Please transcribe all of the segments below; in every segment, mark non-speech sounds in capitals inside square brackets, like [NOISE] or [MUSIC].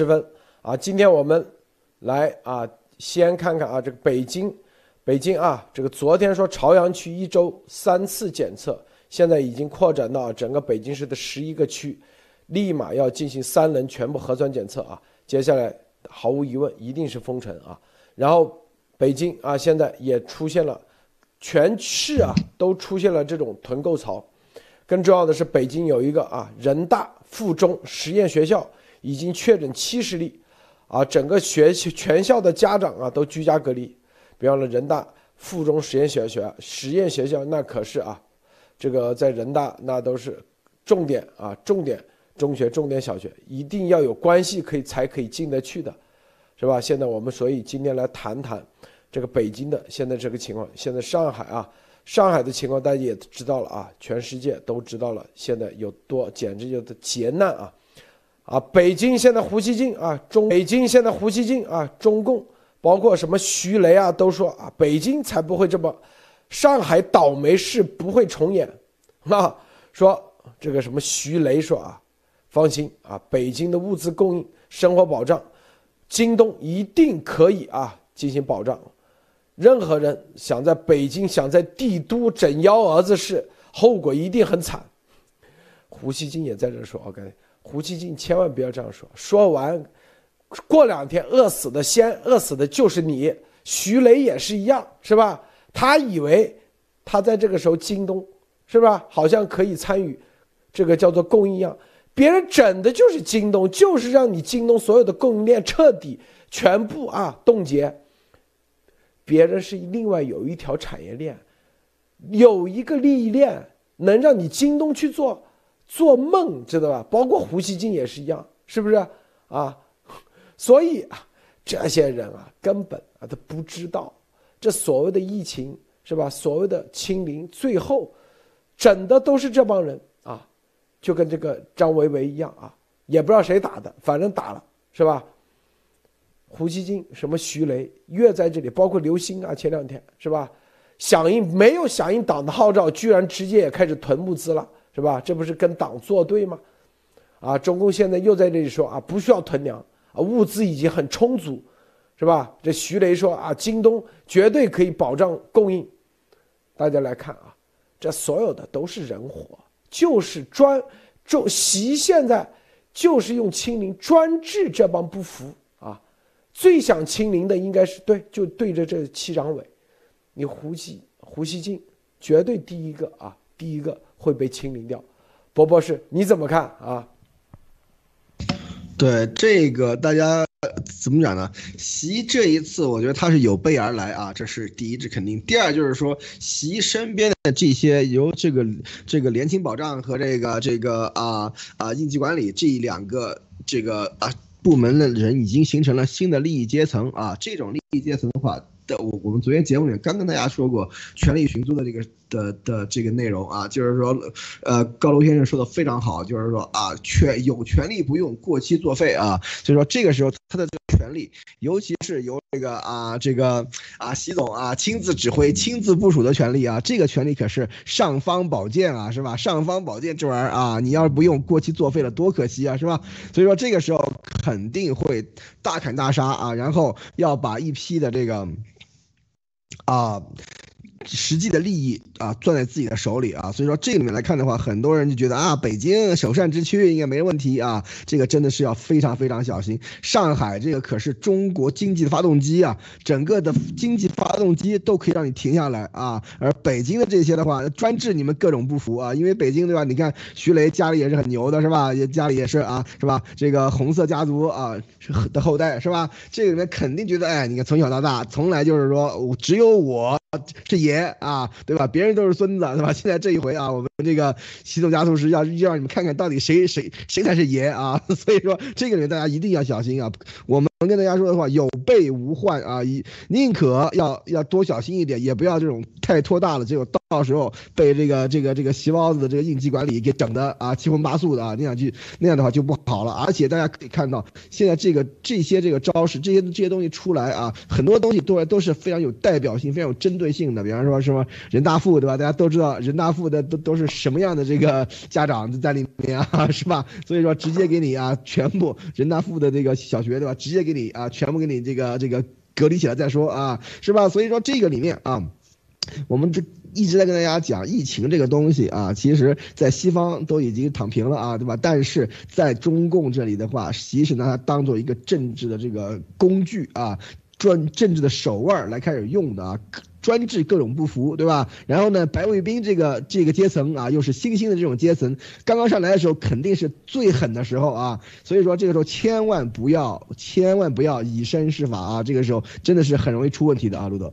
十分啊，今天我们来啊，先看看啊，这个北京，北京啊，这个昨天说朝阳区一周三次检测，现在已经扩展到整个北京市的十一个区，立马要进行三轮全部核酸检测啊，接下来毫无疑问一定是封城啊，然后北京啊，现在也出现了，全市啊都出现了这种囤购潮，更重要的是北京有一个啊人大附中实验学校。已经确诊七十例，啊，整个学校全校的家长啊都居家隔离。比方说人大附中实验小学、实验学校，那可是啊，这个在人大那都是重点啊，重点中学、重点小学，一定要有关系可以才可以进得去的，是吧？现在我们所以今天来谈谈这个北京的现在这个情况。现在上海啊，上海的情况大家也知道了啊，全世界都知道了，现在有多简直就是劫难啊！啊，北京现在胡锡进啊，中北京现在胡锡进啊，中共包括什么徐雷啊，都说啊，北京才不会这么，上海倒霉事不会重演，[LAUGHS] 啊，说这个什么徐雷说啊，放心啊，北京的物资供应、生活保障，京东一定可以啊进行保障，任何人想在北京想在帝都整幺蛾子事，后果一定很惨。胡锡进也在这说，OK。胡锡进千万不要这样说，说完，过两天饿死的先饿死的就是你。徐雷也是一样，是吧？他以为他在这个时候京东，是吧？好像可以参与这个叫做供应一样，别人整的就是京东，就是让你京东所有的供应链彻底全部啊冻结。别人是另外有一条产业链，有一个利益链能让你京东去做。做梦知道吧？包括胡锡进也是一样，是不是啊？所以啊，这些人啊，根本啊都不知道这所谓的疫情是吧？所谓的清零，最后整的都是这帮人啊，就跟这个张维维一样啊，也不知道谁打的，反正打了是吧？胡锡进什么徐雷越在这里，包括刘星啊，前两天是吧？响应没有响应党的号召，居然直接也开始囤物资了。是吧？这不是跟党作对吗？啊，中共现在又在这里说啊，不需要囤粮啊，物资已经很充足，是吧？这徐雷说啊，京东绝对可以保障供应。大家来看啊，这所有的都是人祸，就是专就习现在就是用清零专治这帮不服啊，最想清零的应该是对，就对着这七常委，你胡锡胡锡进绝对第一个啊，第一个。会被清零掉，博博士你怎么看啊？对这个大家怎么讲呢？习这一次我觉得他是有备而来啊，这是第一，这肯定。第二就是说，习身边的这些由这个这个联勤保障和这个这个啊啊应急管理这两个这个啊部门的人已经形成了新的利益阶层啊，这种利益阶层的话。我我们昨天节目里刚跟大家说过权力寻租的这个的的这个内容啊，就是说，呃，高楼先生说的非常好，就是说啊，权有权利不用过期作废啊，所以说这个时候他的这个权利，尤其是由这个啊这个啊习总啊亲自指挥、亲自部署的权利啊，这个权利可是尚方宝剑啊，是吧？尚方宝剑这玩意儿啊，你要是不用过期作废了，多可惜啊，是吧？所以说这个时候肯定会大砍大杀啊，然后要把一批的这个。啊。实际的利益啊，攥在自己的手里啊，所以说这里面来看的话，很多人就觉得啊，北京首善之区应该没问题啊，这个真的是要非常非常小心。上海这个可是中国经济的发动机啊，整个的经济发动机都可以让你停下来啊，而北京的这些的话，专治你们各种不服啊，因为北京对吧？你看徐雷家里也是很牛的，是吧？也家里也是啊，是吧？这个红色家族啊是的后代，是吧？这个里面肯定觉得，哎，你看从小到大，从来就是说只有我是爷。啊，对吧？别人都是孙子，对吧？现在这一回啊，我们这个习总加速师要要让你们看看到底谁谁谁才是爷啊！所以说这个人大家一定要小心啊！我们跟大家说的话，有备无患啊，以宁可要要多小心一点，也不要这种太拖大了，结果到时候被这个这个这个席包子的这个应急管理给整的啊七荤八素的啊，那样就那样的话就不好了。而且大家可以看到，现在这个这些这个招式，这些这些东西出来啊，很多东西都都是非常有代表性、非常有针对性的。比方说什么人大附，对吧？大家都知道人大附的都都是什么样的这个家长在里面啊，是吧？所以说直接给你啊，全部人大附的这个小学，对吧？直接给。给你啊，全部给你这个这个隔离起来再说啊，是吧？所以说这个里面啊，我们这一直在跟大家讲疫情这个东西啊，其实在西方都已经躺平了啊，对吧？但是在中共这里的话，其实拿它当做一个政治的这个工具啊，专政治的手腕来开始用的啊。专治各种不服，对吧？然后呢，白卫兵这个这个阶层啊，又是新兴的这种阶层，刚刚上来的时候肯定是最狠的时候啊。所以说这个时候千万不要，千万不要以身试法啊！这个时候真的是很容易出问题的啊，路德。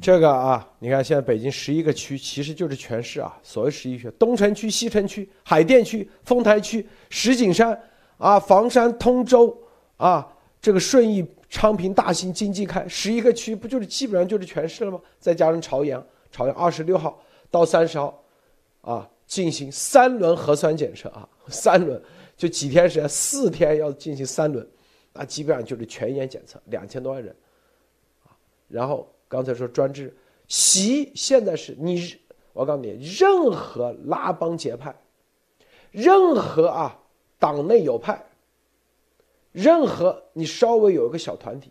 这个啊，你看现在北京十一个区其实就是全市啊，所谓十一区，东城区、西城区、海淀区、丰台区、石景山啊、房山、通州啊，这个顺义。昌平、大兴、经济开十一个区，不就是基本上就是全市了吗？再加上朝阳，朝阳二十六号到三十号，啊，进行三轮核酸检测啊，三轮就几天时间，四天要进行三轮，啊，基本上就是全员检测，两千多万人，啊，然后刚才说专制，习现在是你，我告诉你，任何拉帮结派，任何啊党内有派。任何你稍微有一个小团体，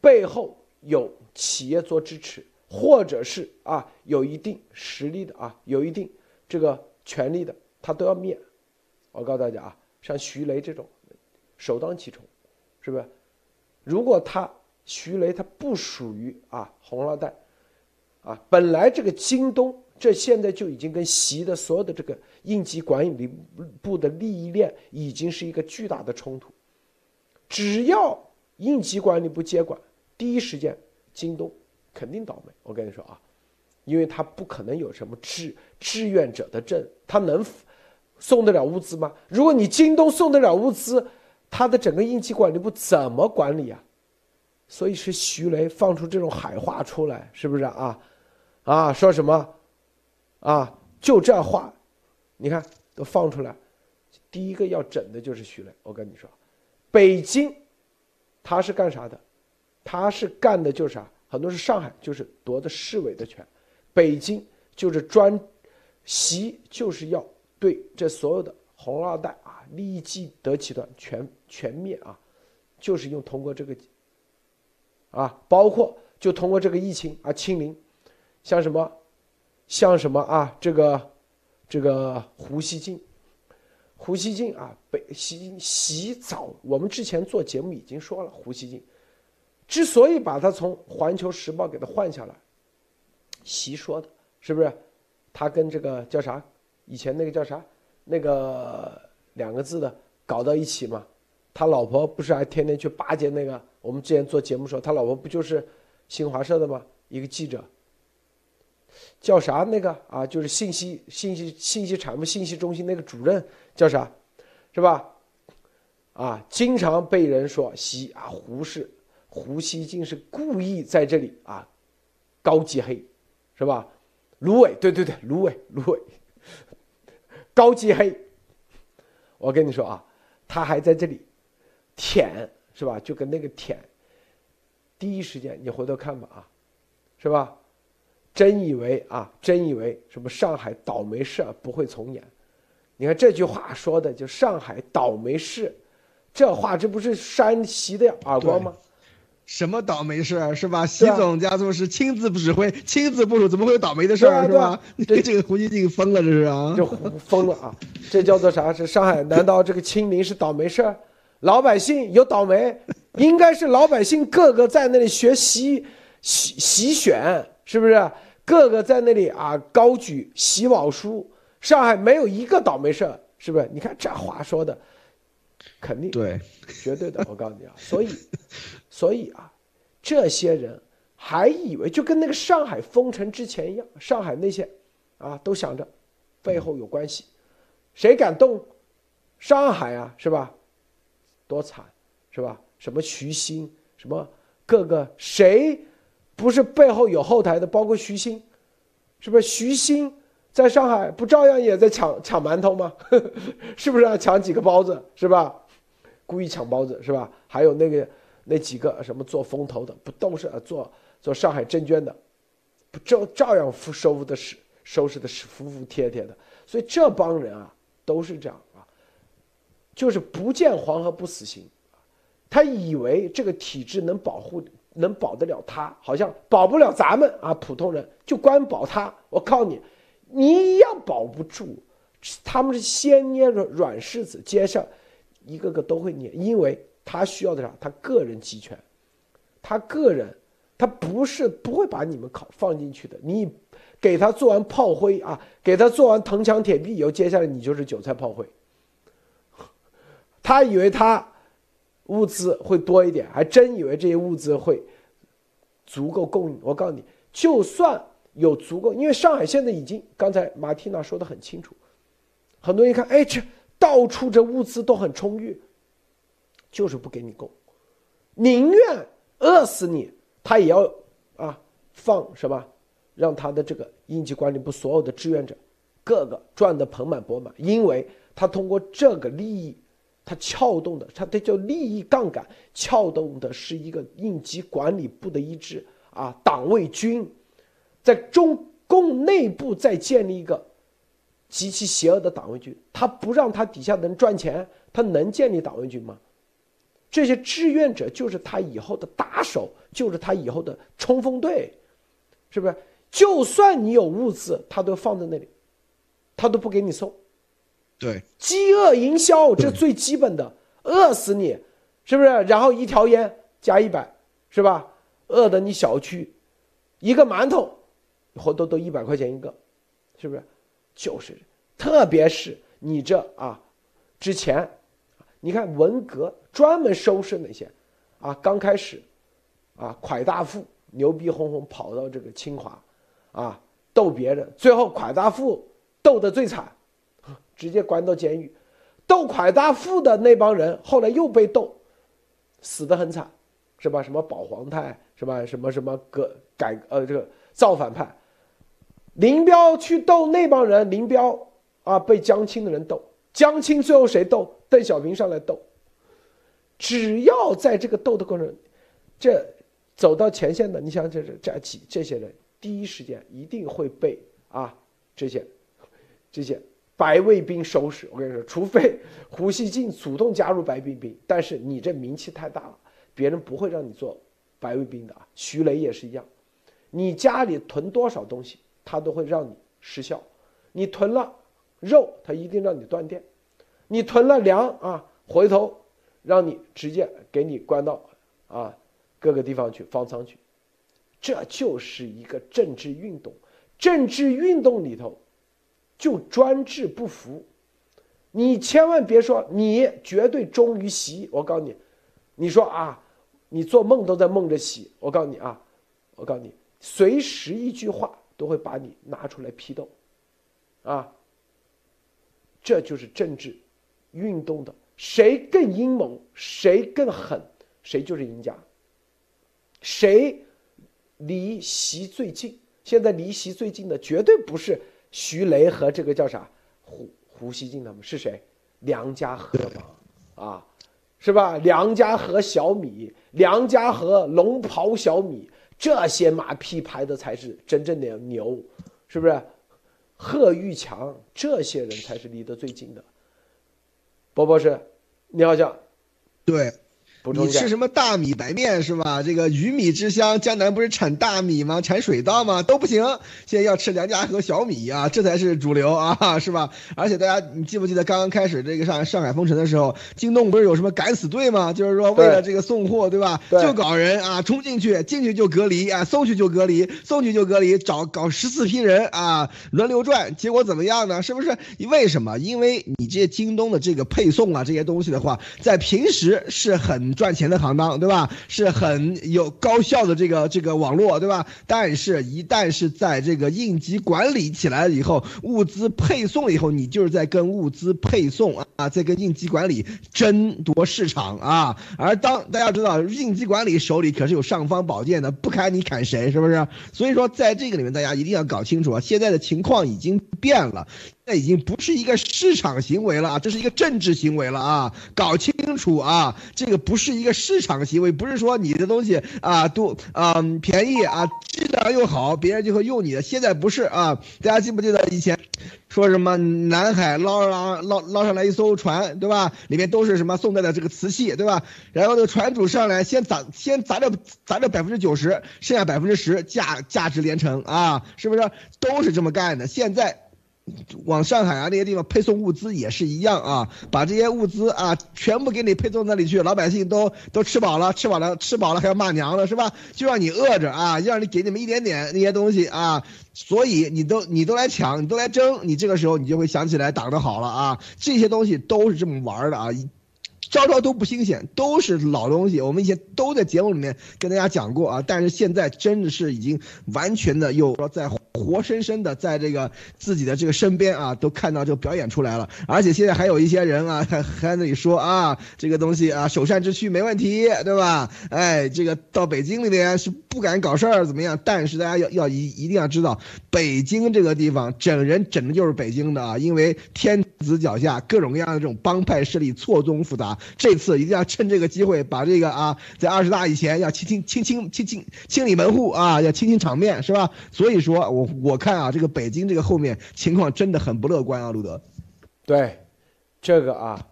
背后有企业做支持，或者是啊有一定实力的啊有一定这个权力的，他都要灭。我告诉大家啊，像徐雷这种，首当其冲，是不是？如果他徐雷他不属于啊红二代，啊本来这个京东这现在就已经跟习的所有的这个应急管理部的利益链已经是一个巨大的冲突。只要应急管理部接管，第一时间京东肯定倒霉。我跟你说啊，因为他不可能有什么志志愿者的证，他能送得了物资吗？如果你京东送得了物资，他的整个应急管理部怎么管理啊？所以是徐雷放出这种海话出来，是不是啊？啊，说什么？啊，就这话，你看都放出来，第一个要整的就是徐雷。我跟你说。北京，他是干啥的？他是干的就是啥？很多是上海，就是夺的市委的权。北京就是专，习就是要对这所有的红二代啊，利益既得其端全全灭啊，就是用通过这个，啊，包括就通过这个疫情啊清零，像什么，像什么啊，这个，这个胡锡进。胡锡进啊，北洗洗澡。我们之前做节目已经说了，胡锡进之所以把他从《环球时报》给他换下来，习说的是不是？他跟这个叫啥？以前那个叫啥？那个两个字的搞到一起嘛？他老婆不是还天天去巴结那个？我们之前做节目说，他老婆不就是新华社的吗？一个记者。叫啥那个啊？就是信息信息信息产物信息中心那个主任叫啥，是吧？啊，经常被人说习啊胡适胡锡进是故意在这里啊高级黑，是吧？芦苇对对对芦苇芦苇高级黑，我跟你说啊，他还在这里舔是吧？就跟那个舔，第一时间你回头看吧啊，是吧？真以为啊，真以为什么上海倒霉事不会重演？你看这句话说的就上海倒霉事，这话这不是山西的耳光吗？什么倒霉事是吧？习总家族是亲自指挥、亲自部署，怎么会有倒霉的事儿是吧？这 [LAUGHS] 这个胡锡进疯了这是啊？[LAUGHS] 就疯了啊！这叫做啥？是上海？难道这个清零是倒霉事儿？老百姓有倒霉？应该是老百姓个个在那里学习习习选，是不是？个个在那里啊，高举喜宝书，上海没有一个倒霉事儿，是不是？你看这话说的，肯定对，绝对的。我告诉你啊，所以，[LAUGHS] 所以啊，这些人还以为就跟那个上海封城之前一样，上海那些啊都想着背后有关系，谁敢动上海啊，是吧？多惨，是吧？什么徐新，什么各个谁，不是背后有后台的？包括徐新，是不是？徐新在上海不照样也在抢抢馒头吗？[LAUGHS] 是不是啊？抢几个包子是吧？故意抢包子是吧？还有那个那几个什么做风投的，不都是啊做做上海证券的，不照照样收收的是收拾的是服服帖帖的。所以这帮人啊，都是这样啊，就是不见黄河不死心。他以为这个体制能保护、能保得了他，好像保不了咱们啊，普通人就光保他。我告诉你，你一样保不住。他们是先捏软软柿子，接上一个个都会捏，因为他需要的啥？他个人集权，他个人，他不是不会把你们考放进去的。你给他做完炮灰啊，给他做完铜墙铁壁以后，接下来你就是韭菜炮灰。[LAUGHS] 他以为他。物资会多一点，还真以为这些物资会足够供应。我告诉你，就算有足够，因为上海现在已经，刚才马蒂娜说的很清楚，很多人一看，哎，这到处这物资都很充裕，就是不给你供，宁愿饿死你，他也要啊放什么，让他的这个应急管理部所有的志愿者，个个赚得盆满钵满，因为他通过这个利益。它撬动的，它这叫利益杠杆，撬动的是一个应急管理部的一支啊党卫军，在中共内部再建立一个极其邪恶的党卫军，他不让他底下的人赚钱，他能建立党卫军吗？这些志愿者就是他以后的打手，就是他以后的冲锋队，是不是？就算你有物资，他都放在那里，他都不给你送。对，饥饿营销这最基本的，饿死你，是不是？然后一条烟加一百，是吧？饿的你小区，一个馒头，活都都一百块钱一个，是不是？就是，特别是你这啊，之前，你看文革专门收拾那些，啊，刚开始，啊，蒯大富牛逼哄哄跑到这个清华，啊，逗别人，最后蒯大富斗得最惨。直接关到监狱，斗蒯大富的那帮人后来又被斗，死得很惨，是吧？什么保皇派，是吧？什么什么革改呃这个造反派，林彪去斗那帮人，林彪啊被江青的人斗，江青最后谁斗？邓小平上来斗。只要在这个斗的过程，这走到前线的，你想这这这几这些人，第一时间一定会被啊这些这些。白卫兵收拾，我跟你说，除非 [LAUGHS] 胡锡进主动加入白卫兵，但是你这名气太大了，别人不会让你做白卫兵的啊。徐雷也是一样，你家里囤多少东西，他都会让你失效。你囤了肉，他一定让你断电；你囤了粮啊，回头让你直接给你关到啊各个地方去方舱去。这就是一个政治运动，政治运动里头。就专制不服，你千万别说你绝对忠于习。我告诉你，你说啊，你做梦都在梦着习。我告诉你啊，我告诉你，随时一句话都会把你拿出来批斗，啊，这就是政治运动的，谁更阴谋，谁更狠，谁就是赢家。谁离习最近？现在离习最近的绝对不是。徐雷和这个叫啥胡胡锡进他们是谁？梁家河嘛，啊，是吧？梁家河小米，梁家河龙袍小米，这些马屁拍的才是真正的牛，是不是？贺玉强这些人才是离得最近的。波波士，你好像对。你吃什么大米白面是吧？这个鱼米之乡，江南不是产大米吗？产水稻吗？都不行，现在要吃梁家河小米啊，这才是主流啊，[LAUGHS] 是吧？而且大家，你记不记得刚刚开始这个上上海封城的时候，京东不是有什么敢死队吗？就是说为了这个送货，对吧？就搞人啊，冲进去，进去就隔离啊，送去就隔离，送去就隔离，找搞十四批人啊，轮流转，结果怎么样呢？是不是？为什么？因为你这些京东的这个配送啊，这些东西的话，在平时是很。赚钱的行当，对吧？是很有高效的这个这个网络，对吧？但是，一旦是在这个应急管理起来了以后，物资配送了以后，你就是在跟物资配送啊，在跟应急管理争夺市场啊。而当大家知道应急管理手里可是有尚方宝剑的，不砍你砍谁？是不是？所以说，在这个里面，大家一定要搞清楚啊，现在的情况已经变了。那已经不是一个市场行为了啊，这是一个政治行为了啊！搞清楚啊，这个不是一个市场行为，不是说你的东西啊都啊便宜啊，质量又好，别人就会用你的。现在不是啊，大家记不记得以前说什么南海捞上捞捞上来一艘船，对吧？里面都是什么宋代的这个瓷器，对吧？然后那个船主上来先砸先砸掉砸掉百分之九十，剩下百分之十价价值连城啊，是不是？都是这么干的。现在。往上海啊那些地方配送物资也是一样啊，把这些物资啊全部给你配送那里去，老百姓都都吃饱了，吃饱了吃饱了还要骂娘了是吧？就让你饿着啊，让你给你们一点点那些东西啊，所以你都你都来抢，你都来争，你这个时候你就会想起来党的好了啊，这些东西都是这么玩的啊。招招都不新鲜，都是老东西。我们以前都在节目里面跟大家讲过啊，但是现在真的是已经完全的又说在活生生的在这个自己的这个身边啊，都看到这个表演出来了。而且现在还有一些人啊，还 [LAUGHS] 还在那里说啊，这个东西啊，首善之区没问题，对吧？哎，这个到北京里面是不敢搞事儿怎么样？但是大家要要一一定要知道，北京这个地方整人整的就是北京的啊，因为天子脚下各种各样的这种帮派势力错综复杂。这次一定要趁这个机会，把这个啊，在二十大以前要清清清清清清清理门户啊，要清清场面，是吧？所以说我我看啊，这个北京这个后面情况真的很不乐观啊，路德。对，这个啊，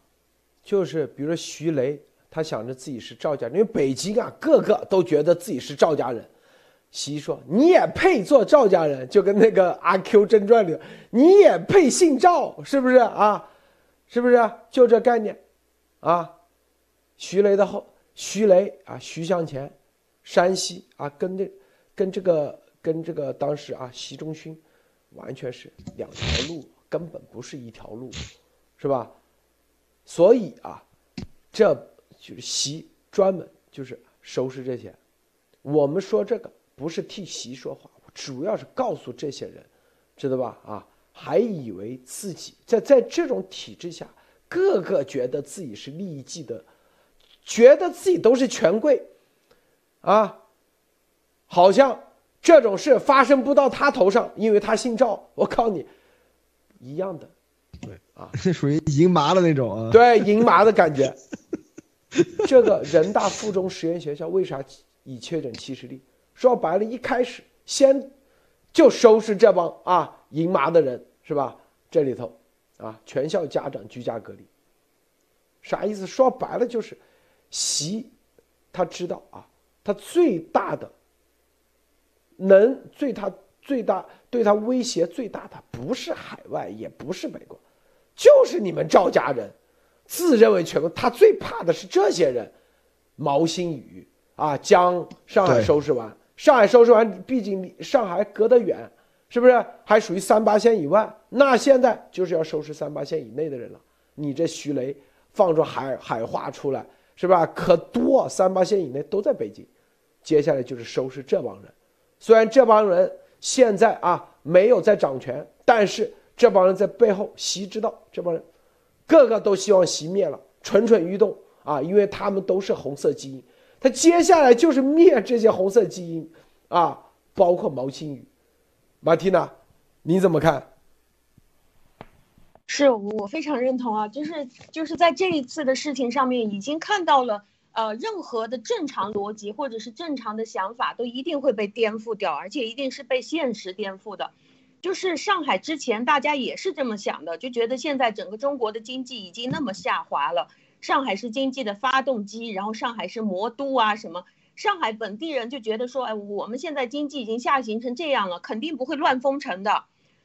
就是比如说徐雷，他想着自己是赵家人，因为北京啊，个个都觉得自己是赵家人。习说你也配做赵家人，就跟那个《阿 Q 正传》里，你也配姓赵，是不是啊？是不是？就这概念。啊，徐雷的后，徐雷啊，徐向前，山西啊，跟这，跟这个，跟这个当时啊，习仲勋，完全是两条路，根本不是一条路，是吧？所以啊，这就是习专门就是收拾这些。我们说这个不是替习说话，主要是告诉这些人，知道吧？啊，还以为自己在在这种体制下。个个觉得自己是利益既得，觉得自己都是权贵，啊，好像这种事发生不到他头上，因为他姓赵。我告诉你，一样的，对啊，是属于赢麻的那种啊，对，赢麻的感觉。[LAUGHS] 这个人大附中实验学校为啥以确诊七十例？说白了，一开始先就收拾这帮啊赢麻的人，是吧？这里头。啊！全校家长居家隔离，啥意思？说白了就是，习他知道啊，他最大的能最他最大对他威胁最大的不是海外，也不是美国，就是你们赵家人，自认为全国他最怕的是这些人。毛新宇啊，将上海收拾完，上海收拾完，毕竟上海隔得远。是不是还属于三八线以外？那现在就是要收拾三八线以内的人了。你这徐雷放着海海话出来，是吧？可多三八线以内都在北京。接下来就是收拾这帮人。虽然这帮人现在啊没有在掌权，但是这帮人在背后，习知道这帮人个个都希望习灭了，蠢蠢欲动啊，因为他们都是红色基因。他接下来就是灭这些红色基因啊，包括毛新宇。马蒂娜，你怎么看？是我非常认同啊，就是就是在这一次的事情上面，已经看到了，呃，任何的正常逻辑或者是正常的想法，都一定会被颠覆掉，而且一定是被现实颠覆的。就是上海之前大家也是这么想的，就觉得现在整个中国的经济已经那么下滑了，上海是经济的发动机，然后上海是魔都啊什么。上海本地人就觉得说，哎，我们现在经济已经下行成这样了，肯定不会乱封城的。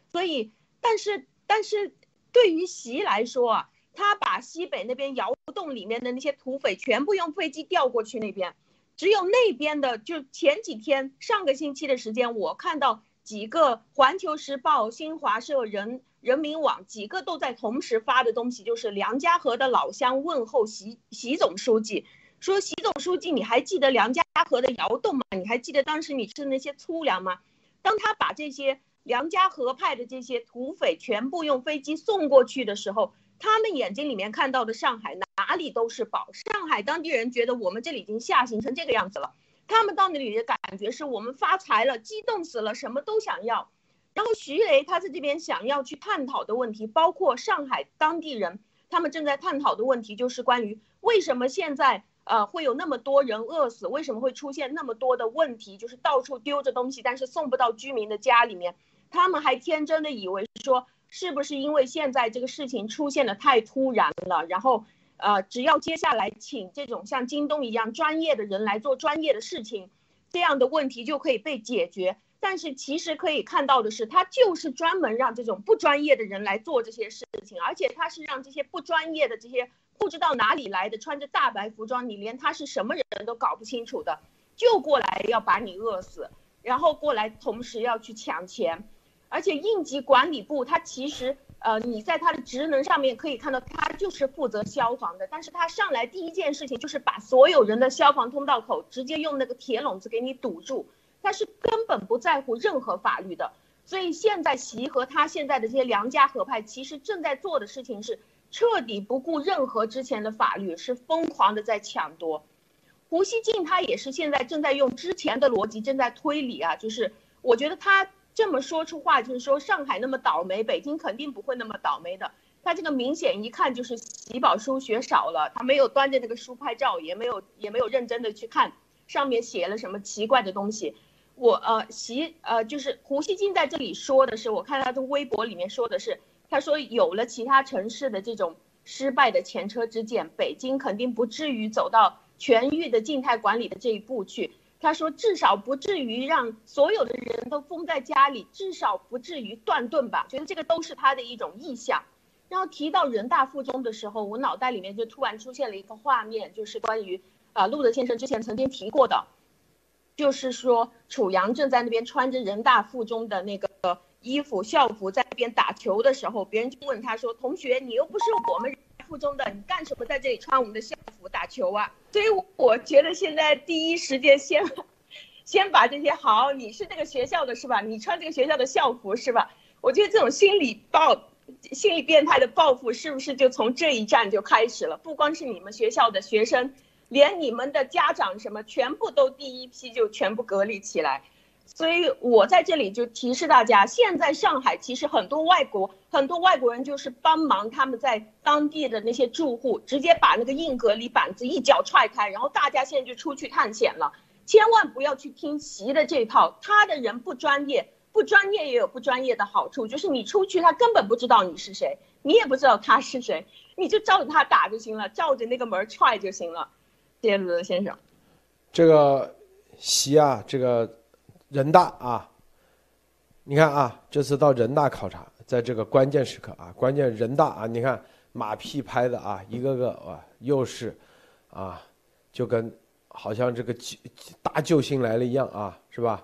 所以，但是，但是对于习来说，他把西北那边窑洞里面的那些土匪全部用飞机调过去那边，只有那边的，就前几天上个星期的时间，我看到几个环球时报、新华社、人人民网几个都在同时发的东西，就是梁家河的老乡问候习习总书记。说习总书记，你还记得梁家河的窑洞吗？你还记得当时你吃的那些粗粮吗？当他把这些梁家河派的这些土匪全部用飞机送过去的时候，他们眼睛里面看到的上海哪里都是宝。上海当地人觉得我们这里已经下行成这个样子了，他们到那里的感觉是我们发财了，激动死了，什么都想要。然后徐雷他在这边想要去探讨的问题，包括上海当地人他们正在探讨的问题，就是关于为什么现在呃会有那么多人饿死，为什么会出现那么多的问题，就是到处丢着东西，但是送不到居民的家里面。他们还天真的以为说，是不是因为现在这个事情出现的太突然了，然后，呃，只要接下来请这种像京东一样专业的人来做专业的事情，这样的问题就可以被解决。但是其实可以看到的是，他就是专门让这种不专业的人来做这些事情，而且他是让这些不专业的这些不知道哪里来的穿着大白服装，你连他是什么人都搞不清楚的，就过来要把你饿死，然后过来同时要去抢钱。而且应急管理部，他其实，呃，你在他的职能上面可以看到，他就是负责消防的。但是他上来第一件事情就是把所有人的消防通道口直接用那个铁笼子给你堵住，他是根本不在乎任何法律的。所以现在习和他现在的这些梁家河派，其实正在做的事情是彻底不顾任何之前的法律，是疯狂的在抢夺。胡锡进他也是现在正在用之前的逻辑正在推理啊，就是我觉得他。这么说出话就是说上海那么倒霉，北京肯定不会那么倒霉的。他这个明显一看就是习宝书学少了，他没有端着那个书拍照，也没有也没有认真的去看上面写了什么奇怪的东西。我呃习呃就是胡锡进在这里说的是，我看他的微博里面说的是，他说有了其他城市的这种失败的前车之鉴，北京肯定不至于走到全域的静态管理的这一步去。他说：“至少不至于让所有的人都封在家里，至少不至于断顿吧。觉得这个都是他的一种意向。然后提到人大附中的时候，我脑袋里面就突然出现了一个画面，就是关于啊，陆德先生之前曾经提过的，就是说楚阳正在那边穿着人大附中的那个衣服校服在那边打球的时候，别人就问他说：‘同学，你又不是我们。’”附中的，你干什么在这里穿我们的校服打球啊？[LAUGHS] 所以我觉得现在第一时间先，先把这些好，你是这个学校的是吧？你穿这个学校的校服是吧？我觉得这种心理报、心理变态的报复，是不是就从这一站就开始了？不光是你们学校的学生，连你们的家长什么，全部都第一批就全部隔离起来。所以我在这里就提示大家，现在上海其实很多外国很多外国人就是帮忙他们在当地的那些住户，直接把那个硬隔离板子一脚踹开，然后大家现在就出去探险了。千万不要去听习的这套，他的人不专业，不专业也有不专业的好处，就是你出去他根本不知道你是谁，你也不知道他是谁，你就照着他打就行了，照着那个门踹就行了。谢谢鲁德先生。这个习啊，这个。人大啊，你看啊，这次到人大考察，在这个关键时刻啊，关键人大啊，你看马屁拍的啊，一个个啊，又是啊，就跟好像这个救大救星来了一样啊，是吧？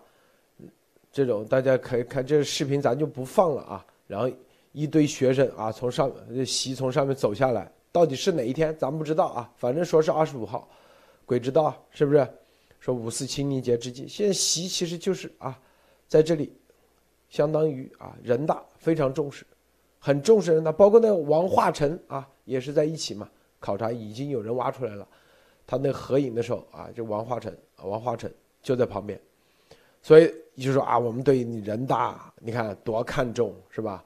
这种大家可以看这个视频，咱就不放了啊。然后一堆学生啊，从上席从上面走下来，到底是哪一天，咱不知道啊。反正说是二十五号，鬼知道是不是？说五四清明节之际，现在习其实就是啊，在这里，相当于啊人大非常重视，很重视人大，包括那个王化成啊也是在一起嘛。考察已经有人挖出来了，他那合影的时候啊，就王化成，王化成就在旁边，所以就说啊，我们对你人大你看多看重是吧？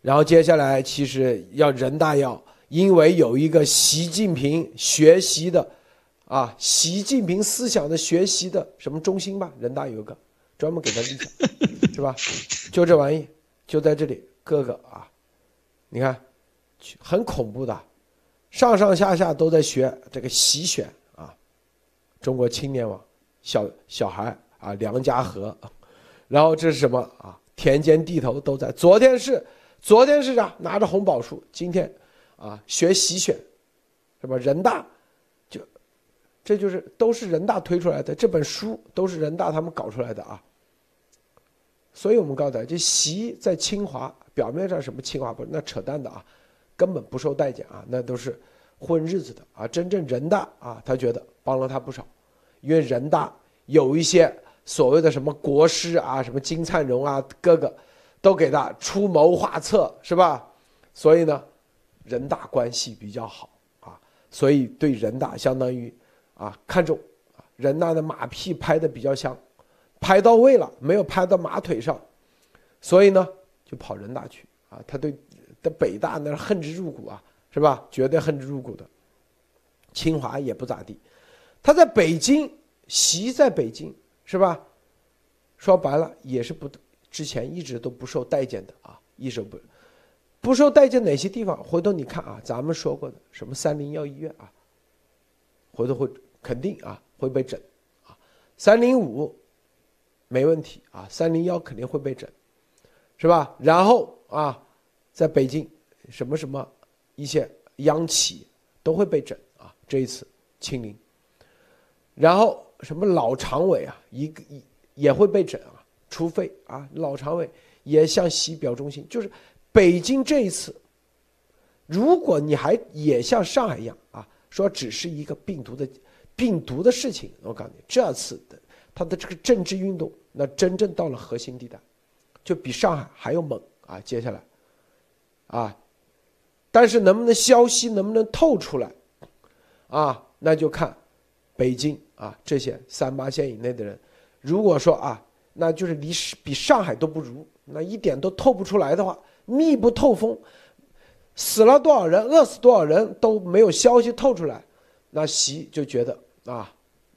然后接下来其实要人大要因为有一个习近平学习的。啊，习近平思想的学习的什么中心吧？人大有个专门给他立下，[LAUGHS] 是吧？就这玩意，就在这里，哥哥啊，你看，很恐怖的，上上下下都在学这个习选啊，中国青年网，小小孩啊，梁家河，然后这是什么啊？田间地头都在。昨天是，昨天是啥？拿着红宝书，今天啊，学习选，是吧？人大。这就是都是人大推出来的，这本书都是人大他们搞出来的啊。所以我们告诉大家，这习在清华表面上什么清华不那扯淡的啊，根本不受待见啊，那都是混日子的啊，真正人大啊，他觉得帮了他不少，因为人大有一些所谓的什么国师啊，什么金灿荣啊，哥哥都给他出谋划策，是吧？所以呢，人大关系比较好啊，所以对人大相当于啊看中啊，人大的马屁拍的比较香，拍到位了，没有拍到马腿上，所以呢就跑人大去啊，他对的北大那恨之入骨啊，是吧？绝对恨之入骨的。清华也不咋地，他在北京，习在北京，是吧？说白了也是不，之前一直都不受待见的啊，一直不。不受待见哪些地方？回头你看啊，咱们说过的什么三零幺医院啊，回头会肯定啊会被整，啊，三零五没问题啊，三零幺肯定会被整，是吧？然后啊，在北京什么什么一些央企都会被整啊，这一次清零，然后什么老常委啊，一个也也会被整啊，除非啊老常委也向西表忠心，就是。北京这一次，如果你还也像上海一样啊，说只是一个病毒的病毒的事情，我告诉你，这次的他的这个政治运动，那真正到了核心地带，就比上海还要猛啊！接下来，啊，但是能不能消息能不能透出来，啊，那就看北京啊这些三八线以内的人，如果说啊，那就是离比上海都不如，那一点都透不出来的话。密不透风，死了多少人，饿死多少人都没有消息透出来，那习就觉得啊，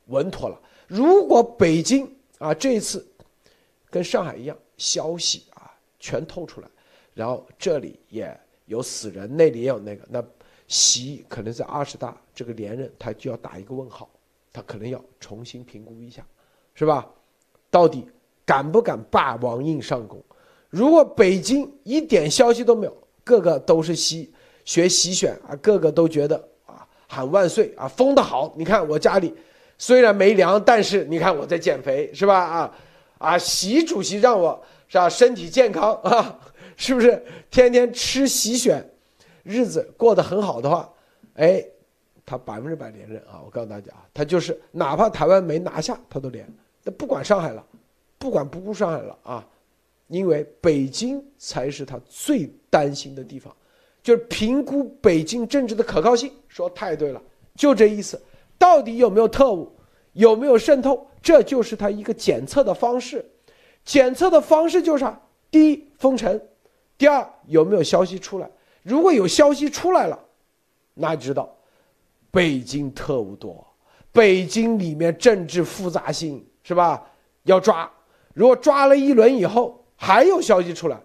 稳妥了。如果北京啊这一次跟上海一样，消息啊全透出来，然后这里也有死人，那里也有那个，那习可能在二十大这个连任，他就要打一个问号，他可能要重新评估一下，是吧？到底敢不敢霸王硬上弓？如果北京一点消息都没有，个个都是习学习选啊，个个都觉得啊喊万岁啊，封的好。你看我家里虽然没粮，但是你看我在减肥，是吧？啊 [LAUGHS] 啊，习主席让我是吧身体健康啊，是不是天天吃习选，日子过得很好的话，哎，他百分之百连任啊！我告诉大家，他就是哪怕台湾没拿下，他都连。那不管上海了，不管不顾上海了啊。因为北京才是他最担心的地方，就是评估北京政治的可靠性。说太对了，就这意思。到底有没有特务，有没有渗透，这就是他一个检测的方式。检测的方式就是啥？第一，封城；第二，有没有消息出来。如果有消息出来了，那知道北京特务多，北京里面政治复杂性是吧？要抓。如果抓了一轮以后，还有消息出来，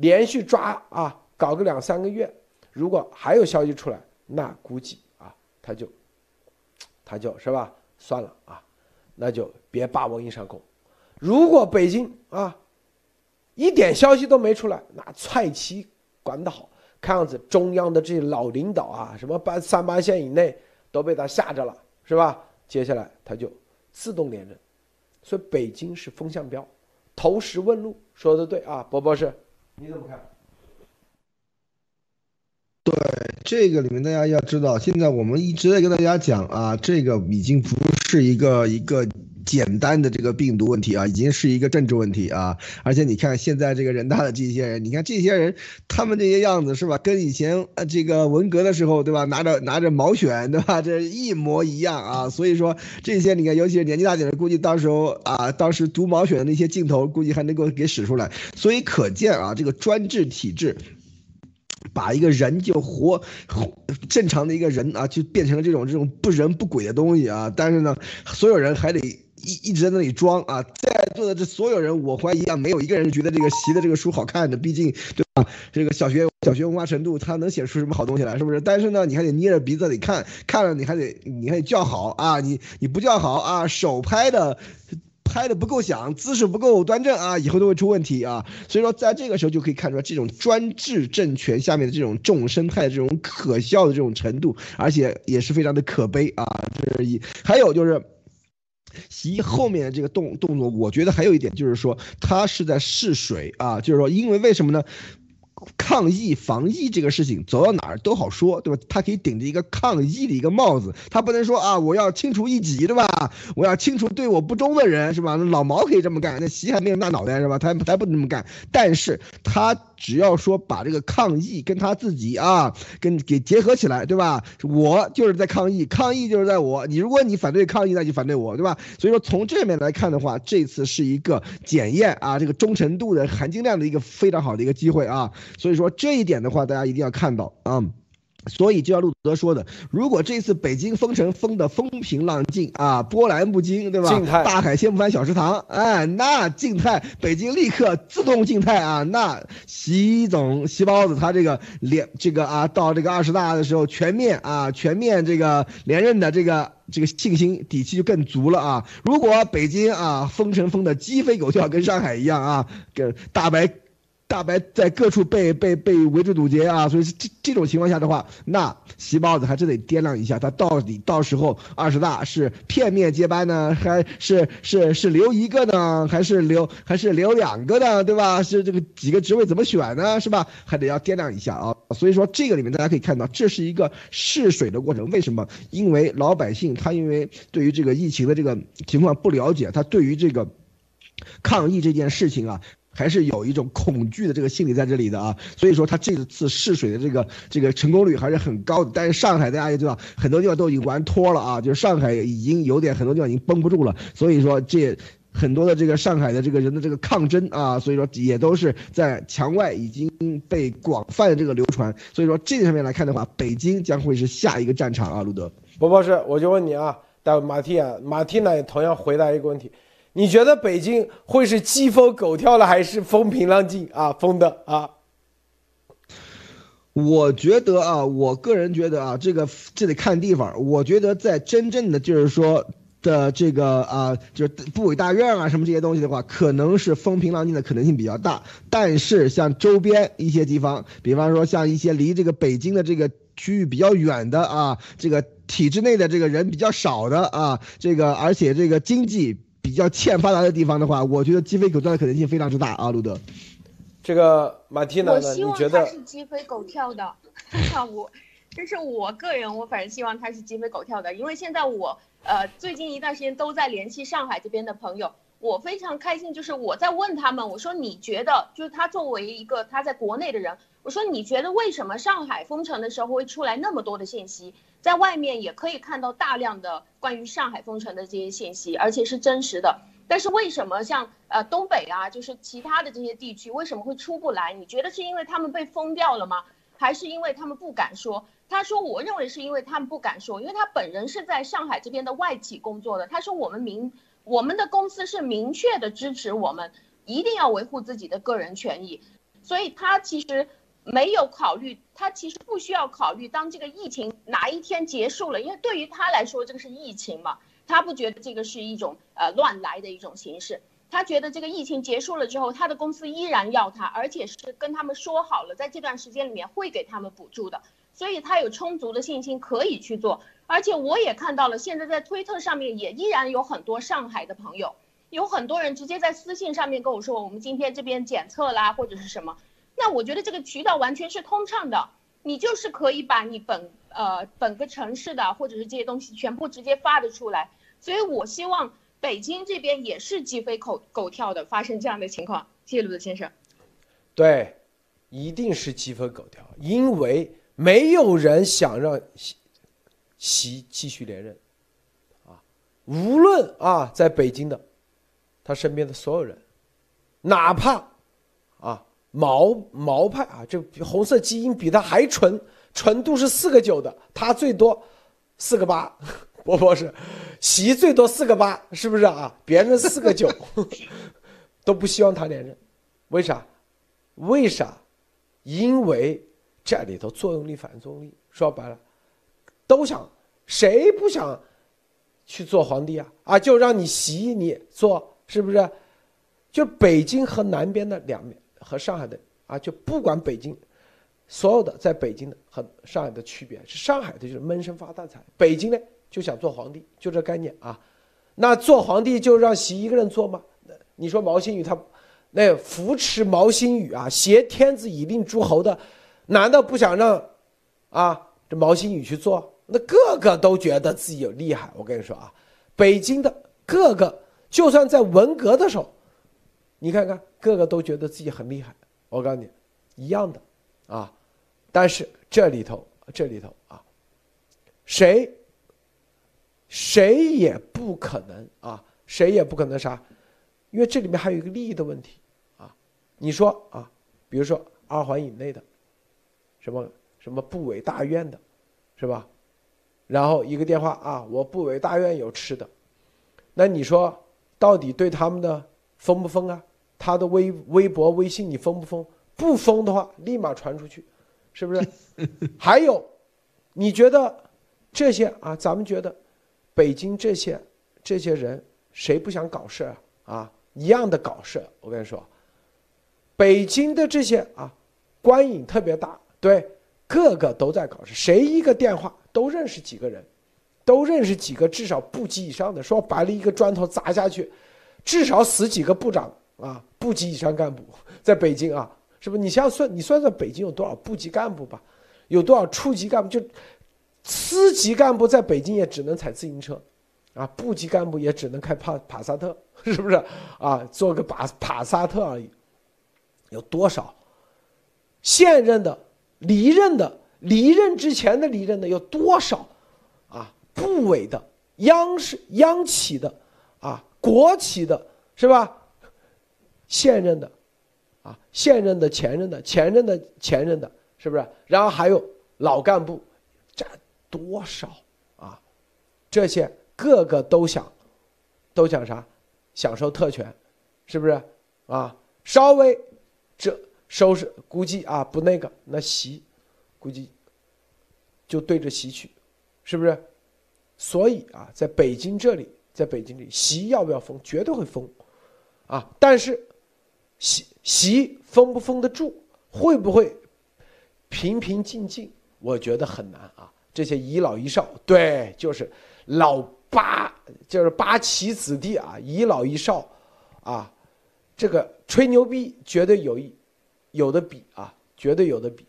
连续抓啊，搞个两三个月，如果还有消息出来，那估计啊，他就，他就是吧，算了啊，那就别霸王硬上弓。如果北京啊，一点消息都没出来，那蔡奇管得好，看样子中央的这些老领导啊，什么八三八线以内都被他吓着了，是吧？接下来他就自动连任，所以北京是风向标。投石问路，说的对啊，博博士，你怎么看？对这个里面，大家要知道，现在我们一直在跟大家讲啊，这个已经不是一个一个。简单的这个病毒问题啊，已经是一个政治问题啊！而且你看现在这个人大的这些人，你看这些人，他们这些样子是吧？跟以前呃这个文革的时候对吧？拿着拿着毛选对吧？这一模一样啊！所以说这些你看，尤其是年纪大点的，估计到时候啊，当时读毛选的那些镜头，估计还能够给使出来。所以可见啊，这个专制体制。把一个人就活正常的一个人啊，就变成了这种这种不人不鬼的东西啊！但是呢，所有人还得一一直在那里装啊。在座的这所有人，我怀疑啊，没有一个人觉得这个习的这个书好看的。毕竟，对吧？这个小学小学文化程度，他能写出什么好东西来？是不是？但是呢，你还得捏着鼻子得看，看了你还得你还得叫好啊！你你不叫好啊，手拍的。拍的不够响，姿势不够端正啊，以后都会出问题啊。所以说，在这个时候就可以看出来，这种专制政权下面的这种众生态的这种可笑的这种程度，而且也是非常的可悲啊。这是以，还有就是，习后面的这个动动作，我觉得还有一点就是说，他是在试水啊，就是说，因为为什么呢？抗疫防疫这个事情走到哪儿都好说，对吧？他可以顶着一个抗疫的一个帽子，他不能说啊，我要清除异己，对吧？我要清除对我不忠的人，是吧？那老毛可以这么干，那习还没有大脑袋，是吧？他他不能这么干，但是他只要说把这个抗疫跟他自己啊，跟给结合起来，对吧？我就是在抗疫，抗疫就是在我。你如果你反对抗疫，那就反对我，对吧？所以说从这面来看的话，这次是一个检验啊，这个忠诚度的含金量的一个非常好的一个机会啊。所以说这一点的话，大家一定要看到啊。所以就像路德说的，如果这次北京封城封的风平浪静啊，波澜不惊，对吧？静态大海掀不翻小池塘，哎，那静态，北京立刻自动静态啊。那习总习包子他这个连这个啊，到这个二十大的时候全面啊，全面这个连任的这个这个信心底气就更足了啊。如果北京啊封城封的鸡飞狗跳，跟上海一样啊，跟大白。大白在各处被被被围追堵截啊，所以这这种情况下的话，那习包子还真得掂量一下，他到底到时候二十大是片面接班呢，还是是是留一个呢，还是留还是留两个呢，对吧？是这个几个职位怎么选呢，是吧？还得要掂量一下啊。所以说这个里面大家可以看到，这是一个试水的过程。为什么？因为老百姓他因为对于这个疫情的这个情况不了解，他对于这个抗疫这件事情啊。还是有一种恐惧的这个心理在这里的啊，所以说他这次试水的这个这个成功率还是很高的。但是上海大家也知道，很多地方都已经玩脱了啊，就是上海已经有点很多地方已经绷不住了。所以说这很多的这个上海的这个人的这个抗争啊，所以说也都是在墙外已经被广泛的这个流传。所以说这上面来看的话，北京将会是下一个战场啊，路德。博博士，我就问你啊，待会马蒂啊，马蒂呢也同样回答一个问题。你觉得北京会是鸡飞狗跳的，还是风平浪静啊？风的啊？我觉得啊，我个人觉得啊，这个这得看地方。我觉得在真正的就是说的这个啊，就是部委大院啊什么这些东西的话，可能是风平浪静的可能性比较大。但是像周边一些地方，比方说像一些离这个北京的这个区域比较远的啊，这个体制内的这个人比较少的啊，这个而且这个经济。比较欠发达的地方的话，我觉得鸡飞狗跳的可能性非常之大啊，路德。这个马蒂娜呢？你觉得？是鸡飞狗跳的。我，这是我个人，我反正希望他是鸡飞狗跳的，因为现在我呃最近一段时间都在联系上海这边的朋友，我非常开心，就是我在问他们，我说你觉得，就是他作为一个他在国内的人，我说你觉得为什么上海封城的时候会出来那么多的信息？在外面也可以看到大量的关于上海封城的这些信息，而且是真实的。但是为什么像呃东北啊，就是其他的这些地区为什么会出不来？你觉得是因为他们被封掉了吗？还是因为他们不敢说？他说，我认为是因为他们不敢说，因为他本人是在上海这边的外企工作的。他说，我们明我们的公司是明确的支持我们，一定要维护自己的个人权益，所以他其实。没有考虑，他其实不需要考虑，当这个疫情哪一天结束了，因为对于他来说，这个是疫情嘛，他不觉得这个是一种呃乱来的一种形式，他觉得这个疫情结束了之后，他的公司依然要他，而且是跟他们说好了，在这段时间里面会给他们补助的，所以他有充足的信心可以去做，而且我也看到了，现在在推特上面也依然有很多上海的朋友，有很多人直接在私信上面跟我说，我们今天这边检测啦，或者是什么。那我觉得这个渠道完全是通畅的，你就是可以把你本呃本个城市的或者是这些东西全部直接发的出来，所以我希望北京这边也是鸡飞狗狗跳的发生这样的情况。谢谢鲁德先生。对，一定是鸡飞狗跳，因为没有人想让习继续连任，啊，无论啊在北京的他身边的所有人，哪怕。毛毛派啊，这红色基因比他还纯，纯度是四个九的，他最多四个八，[LAUGHS] 波波是，习最多四个八，是不是啊？别人四个九，[LAUGHS] 都不希望他连任，为啥？为啥？因为这里头作用力反作用力，说白了，都想，谁不想去做皇帝啊？啊，就让你习你做，是不是？就北京和南边的两面。和上海的啊，就不管北京，所有的在北京的和上海的区别是，上海的就是闷声发大财，北京呢就想做皇帝，就这概念啊。那做皇帝就让习一个人做吗？你说毛新宇他，那扶持毛新宇啊，挟天子以令诸侯的，难道不想让啊这毛新宇去做？那个个都觉得自己有厉害。我跟你说啊，北京的各个，就算在文革的时候，你看看，个个都觉得自己很厉害。我告诉你，一样的啊。但是这里头，这里头啊，谁谁也不可能啊，谁也不可能啥，因为这里面还有一个利益的问题啊。你说啊，比如说二环以内的，什么什么部委大院的，是吧？然后一个电话啊，我部委大院有吃的，那你说到底对他们的封不封啊？他的微微博、微信你封不封？不封的话，立马传出去，是不是？[LAUGHS] 还有，你觉得这些啊？咱们觉得北京这些这些人谁不想搞事啊？啊，一样的搞事。我跟你说。北京的这些啊，官瘾特别大，对，个个都在搞事，谁一个电话都认识几个人，都认识几个至少部级以上的，说白了，一个砖头砸下去，至少死几个部长啊，部级以上干部，在北京啊，是不是？你想算，你算算北京有多少部级干部吧，有多少处级干部？就司级干部在北京也只能踩自行车，啊，部级干部也只能开帕帕萨特，是不是？啊，做个帕帕萨特而已。有多少现任的、离任的、离任之前的离任的有多少啊？部委的、央视、央企的啊、国企的，是吧？现任的啊、现任的、前任的、前任的、前任的，是不是？然后还有老干部，占多少啊？这些个个都想，都想啥？享受特权，是不是？啊，稍微。这收拾估计啊不那个那习，估计就对着习去，是不是？所以啊，在北京这里，在北京里，习要不要封？绝对会封，啊！但是习习封不封得住？会不会平平静静？我觉得很难啊！这些遗老遗少，对，就是老八，就是八旗子弟啊，遗老遗少，啊。这个吹牛逼绝对有一有的比啊，绝对有的比。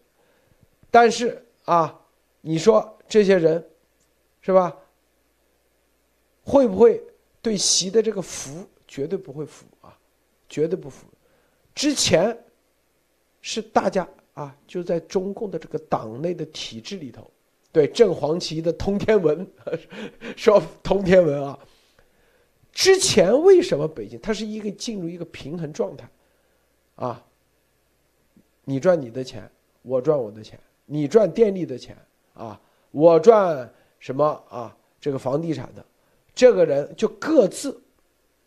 但是啊，你说这些人是吧？会不会对习的这个服？绝对不会服啊，绝对不服。之前是大家啊，就在中共的这个党内的体制里头，对正黄旗的通天文 [LAUGHS] 说通天文啊。之前为什么北京它是一个进入一个平衡状态，啊，你赚你的钱，我赚我的钱，你赚电力的钱啊，我赚什么啊？这个房地产的，这个人就各自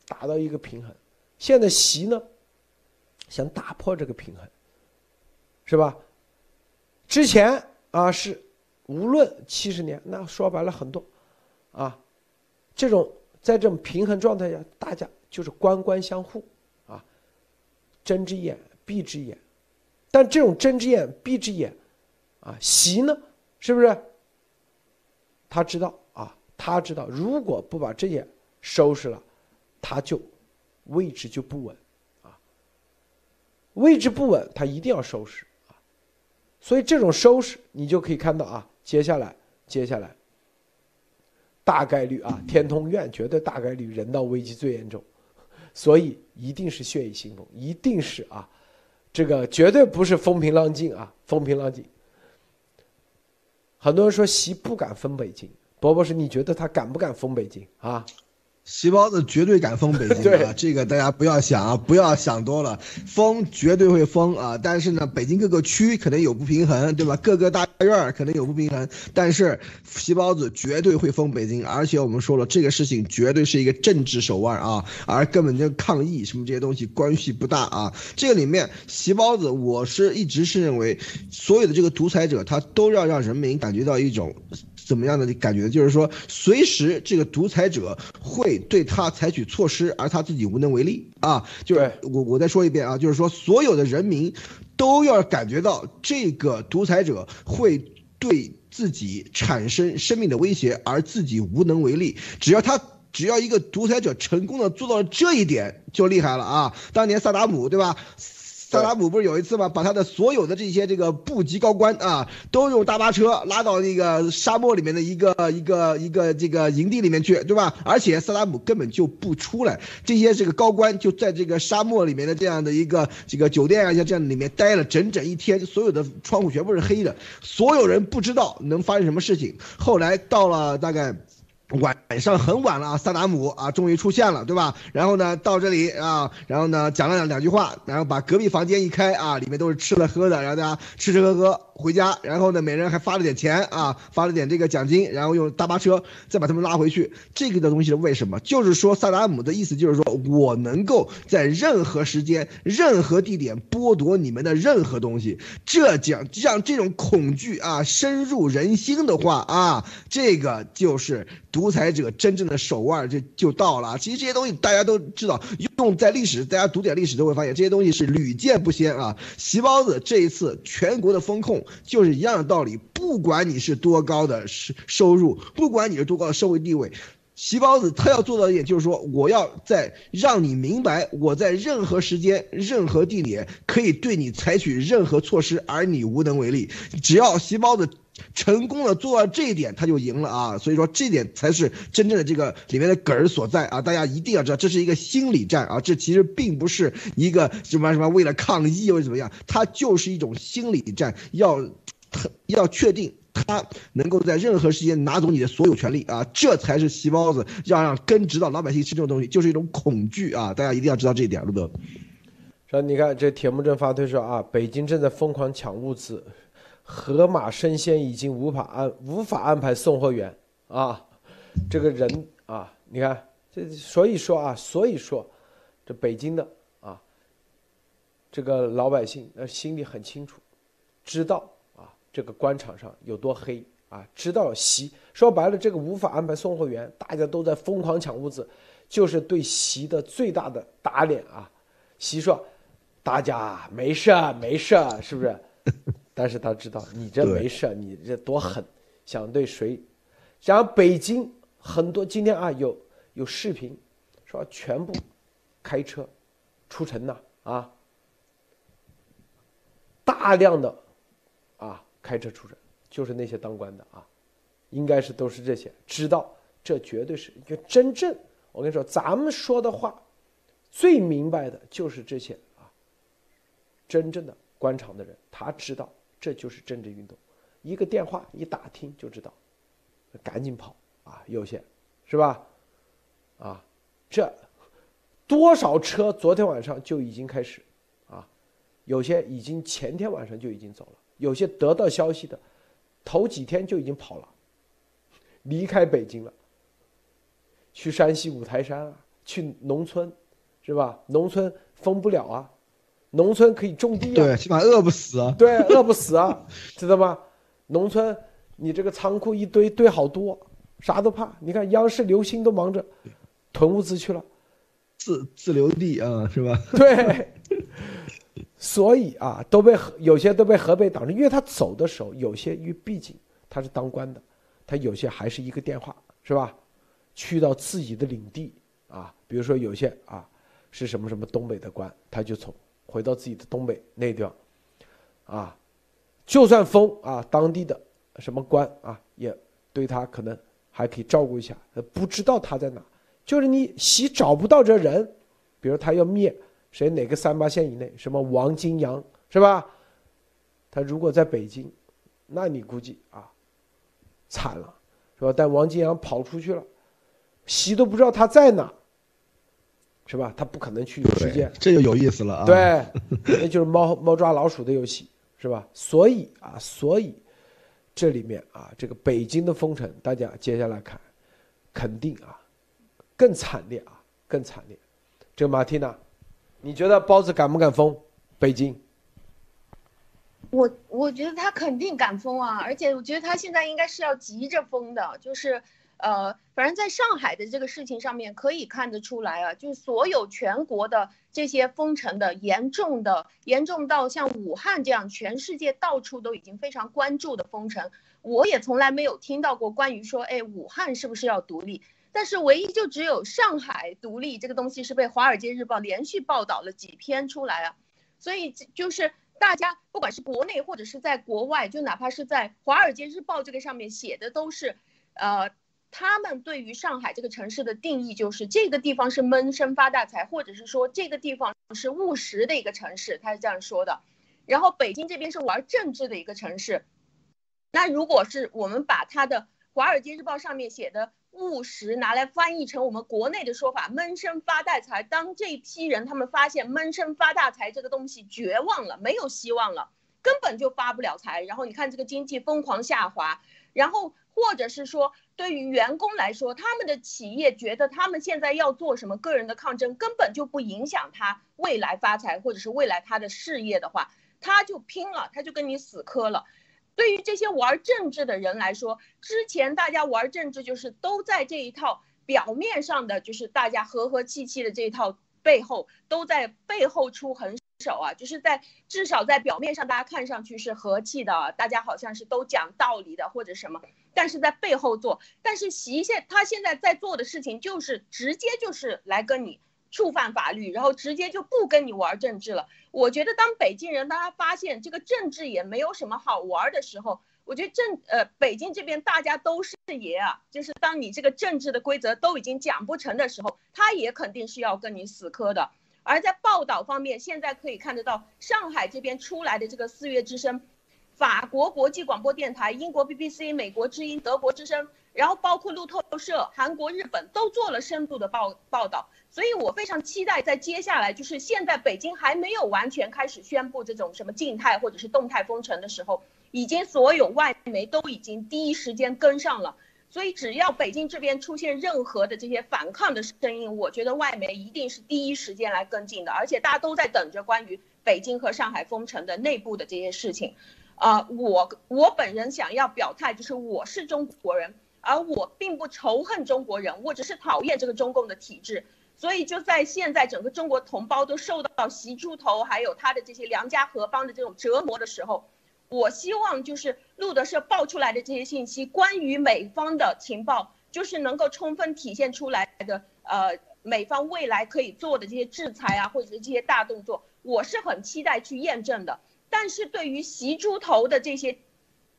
达到一个平衡。现在习呢，想打破这个平衡，是吧？之前啊是无论七十年，那说白了很多，啊，这种。在这种平衡状态下，大家就是官官相护，啊，睁只眼闭只眼，但这种睁只眼闭只眼，啊，习呢，是不是？他知道啊，他知道，如果不把这些收拾了，他就位置就不稳，位置不稳，他一定要收拾啊，所以这种收拾，你就可以看到啊，接下来，接下来。大概率啊，天通苑绝对大概率人道危机最严重，所以一定是血雨腥风，一定是啊，这个绝对不是风平浪静啊，风平浪静。很多人说习不敢封北京，伯伯是你觉得他敢不敢封北京啊？席包子绝对敢封北京啊！这个大家不要想啊，不要想多了，封绝对会封啊！但是呢，北京各个区可能有不平衡，对吧？各个大院可能有不平衡，但是席包子绝对会封北京，而且我们说了，这个事情绝对是一个政治手腕啊，而根本就抗议什么这些东西关系不大啊！这个里面，席包子，我是一直是认为，所有的这个独裁者，他都要让人民感觉到一种。怎么样的感觉？就是说，随时这个独裁者会对他采取措施，而他自己无能为力啊！就是我我再说一遍啊，就是说，所有的人民都要感觉到这个独裁者会对自己产生生命的威胁，而自己无能为力。只要他只要一个独裁者成功的做到了这一点，就厉害了啊！当年萨达姆对吧？萨达姆不是有一次吗？把他的所有的这些这个部级高官啊，都用大巴车拉到那个沙漠里面的一个一个一个这个营地里面去，对吧？而且萨达姆根本就不出来，这些这个高官就在这个沙漠里面的这样的一个这个酒店啊，像这样里面待了整整一天，所有的窗户全部是黑的，所有人不知道能发生什么事情。后来到了大概。晚上很晚了啊，萨达姆啊终于出现了，对吧？然后呢，到这里啊，然后呢讲了两两句话，然后把隔壁房间一开啊，里面都是吃的喝的，然后大家吃吃喝喝回家，然后呢每人还发了点钱啊，发了点这个奖金，然后用大巴车再把他们拉回去。这个的东西是为什么？就是说萨达姆的意思就是说我能够在任何时间、任何地点剥夺你们的任何东西。这讲像这种恐惧啊深入人心的话啊，这个就是独裁者真正的手腕就就到了。其实这些东西大家都知道，用在历史，大家读点历史都会发现这些东西是屡见不鲜啊。席包子这一次全国的风控就是一样的道理，不管你是多高的收收入，不管你是多高的社会地位，席包子他要做到一点就是说，我要在让你明白，我在任何时间、任何地点可以对你采取任何措施，而你无能为力。只要席包子。成功的做到这一点，他就赢了啊！所以说这点才是真正的这个里面的梗儿所在啊！大家一定要知道，这是一个心理战啊！这其实并不是一个什么什么为了抗议或者怎么样，它就是一种心理战，要他要确定他能够在任何时间拿走你的所有权利啊！这才是细胞子要让根植到老百姓吃这种东西，就是一种恐惧啊！大家一定要知道这一点，路德。说你看这铁木真发推说啊，北京正在疯狂抢物资。河马生鲜已经无法安无法安排送货员啊，这个人啊，你看这所以说啊，所以说这北京的啊，这个老百姓那心里很清楚，知道啊这个官场上有多黑啊，知道习说白了这个无法安排送货员，大家都在疯狂抢物资，就是对习的最大的打脸啊。习说，大家没事没事是不是？但是他知道你这没事你这多狠，想对谁？然后北京很多今天啊有有视频，说全部开车出城呐啊，大量的啊开车出城，就是那些当官的啊，应该是都是这些，知道这绝对是一个真正。我跟你说，咱们说的话最明白的就是这些啊，真正的官场的人，他知道。这就是政治运动，一个电话一打听就知道，赶紧跑啊！有些，是吧？啊，这多少车昨天晚上就已经开始，啊，有些已经前天晚上就已经走了，有些得到消息的，头几天就已经跑了，离开北京了，去山西五台山啊，去农村，是吧？农村封不了啊。农村可以种地啊，对，起码饿不死啊。对，饿不死啊，[LAUGHS] 知道吗？农村你这个仓库一堆堆好多，啥都怕。你看央视、刘星都忙着囤物资去了，自自留地啊，是吧？[LAUGHS] 对，所以啊，都被有些都被河北挡着，因为他走的时候，有些因为毕竟他是当官的，他有些还是一个电话，是吧？去到自己的领地啊，比如说有些啊是什么什么东北的官，他就从。回到自己的东北那地方，啊，就算封啊，当地的什么官啊，也对他可能还可以照顾一下。不知道他在哪，就是你习找不到这人，比如他要灭谁哪个三八线以内，什么王金阳是吧？他如果在北京，那你估计啊，惨了，是吧？但王金阳跑出去了，习都不知道他在哪。是吧？他不可能去有时间，这就有意思了啊！对，那就是猫猫抓老鼠的游戏，是吧？所以啊，所以这里面啊，这个北京的封城，大家接下来看，肯定啊更惨烈啊，更惨烈。这个马蒂娜，你觉得包子敢不敢封北京？我我觉得他肯定敢封啊，而且我觉得他现在应该是要急着封的，就是。呃，反正在上海的这个事情上面可以看得出来啊，就是所有全国的这些封城的严重的，严重到像武汉这样，全世界到处都已经非常关注的封城，我也从来没有听到过关于说，哎，武汉是不是要独立？但是唯一就只有上海独立这个东西是被《华尔街日报》连续报道了几篇出来啊，所以就是大家不管是国内或者是在国外，就哪怕是在《华尔街日报》这个上面写的都是，呃，他们对于上海这个城市的定义就是这个地方是闷声发大财，或者是说这个地方是务实的一个城市，他是这样说的。然后北京这边是玩政治的一个城市，那如果是我们把他的《华尔街日报》上面写的。务实拿来翻译成我们国内的说法，闷声发大财。当这批人他们发现闷声发大财这个东西绝望了，没有希望了，根本就发不了财。然后你看这个经济疯狂下滑，然后或者是说对于员工来说，他们的企业觉得他们现在要做什么个人的抗争，根本就不影响他未来发财或者是未来他的事业的话，他就拼了，他就跟你死磕了。对于这些玩政治的人来说，之前大家玩政治就是都在这一套表面上的，就是大家和和气气的这一套背后，都在背后出狠手啊，就是在至少在表面上大家看上去是和气的，大家好像是都讲道理的或者什么，但是在背后做。但是习现他现在在做的事情就是直接就是来跟你。触犯法律，然后直接就不跟你玩政治了。我觉得当北京人，当他发现这个政治也没有什么好玩的时候，我觉得政呃北京这边大家都是爷啊，就是当你这个政治的规则都已经讲不成的时候，他也肯定是要跟你死磕的。而在报道方面，现在可以看得到上海这边出来的这个四月之声，法国国际广播电台、英国 BBC、美国之音、德国之声。然后包括路透社、韩国、日本都做了深度的报报道，所以我非常期待在接下来，就是现在北京还没有完全开始宣布这种什么静态或者是动态封城的时候，已经所有外媒都已经第一时间跟上了。所以只要北京这边出现任何的这些反抗的声音，我觉得外媒一定是第一时间来跟进的，而且大家都在等着关于北京和上海封城的内部的这些事情。啊，我我本人想要表态，就是我是中国人。而我并不仇恨中国人，我只是讨厌这个中共的体制。所以就在现在，整个中国同胞都受到习猪头还有他的这些良家河帮的这种折磨的时候，我希望就是路德社爆出来的这些信息，关于美方的情报，就是能够充分体现出来的。呃，美方未来可以做的这些制裁啊，或者是这些大动作，我是很期待去验证的。但是对于袭猪头的这些。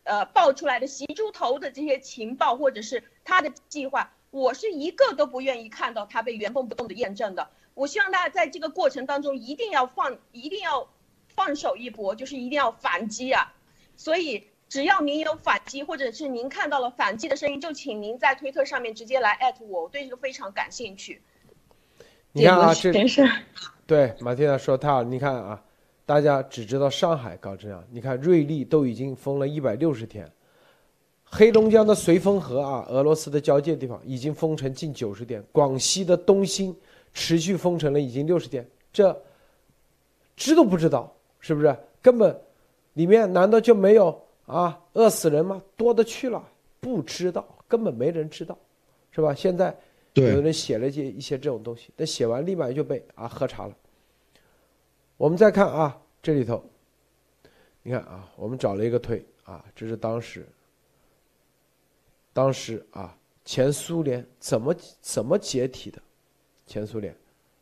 呃，爆出来的袭猪头的这些情报，或者是他的计划，我是一个都不愿意看到他被原封不动的验证的。我希望大家在这个过程当中一定要放，一定要放手一搏，就是一定要反击啊！所以只要您有反击，或者是您看到了反击的声音，就请您在推特上面直接来艾特我，我对这个非常感兴趣。你看啊，这对马蒂娜说他，你看啊。大家只知道上海搞这样，你看瑞丽都已经封了一百六十天，黑龙江的绥芬河啊，俄罗斯的交界地方已经封城近九十天，广西的东兴持续封城了已经六十天，这知都不知道是不是？根本里面难道就没有啊饿死人吗？多的去了，不知道，根本没人知道，是吧？现在有人写了些一些这种东西，但写完立马就被啊喝茶了。我们再看啊，这里头，你看啊，我们找了一个推啊，这是当时，当时啊，前苏联怎么怎么解体的？前苏联，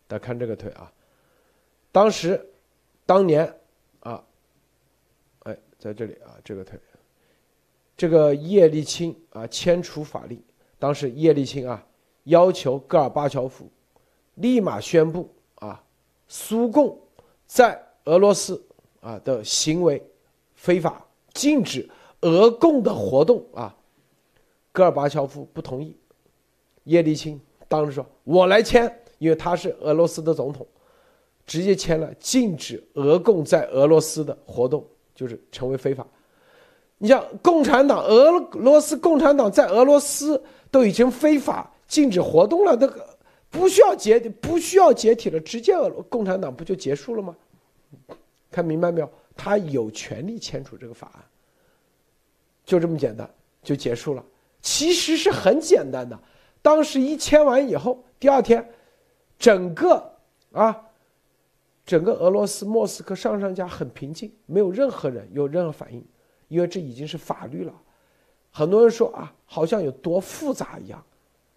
大家看这个推啊，当时，当年啊，哎，在这里啊，这个推，这个叶利钦啊签署法令，当时叶利钦啊要求戈尔巴乔夫立马宣布啊，苏共。在俄罗斯啊的行为非法，禁止俄共的活动啊，戈尔巴乔夫不同意，叶利钦当时说：“我来签，因为他是俄罗斯的总统，直接签了禁止俄共在俄罗斯的活动，就是成为非法。你像共产党，俄罗斯共产党在俄罗斯都已经非法禁止活动了，那个不需要解体不需要解体了，直接俄共产党不就结束了吗？”看明白没有？他有权利签署这个法案，就这么简单，就结束了。其实是很简单的。当时一签完以后，第二天，整个啊，整个俄罗斯莫斯科上上下很平静，没有任何人有任何反应，因为这已经是法律了。很多人说啊，好像有多复杂一样，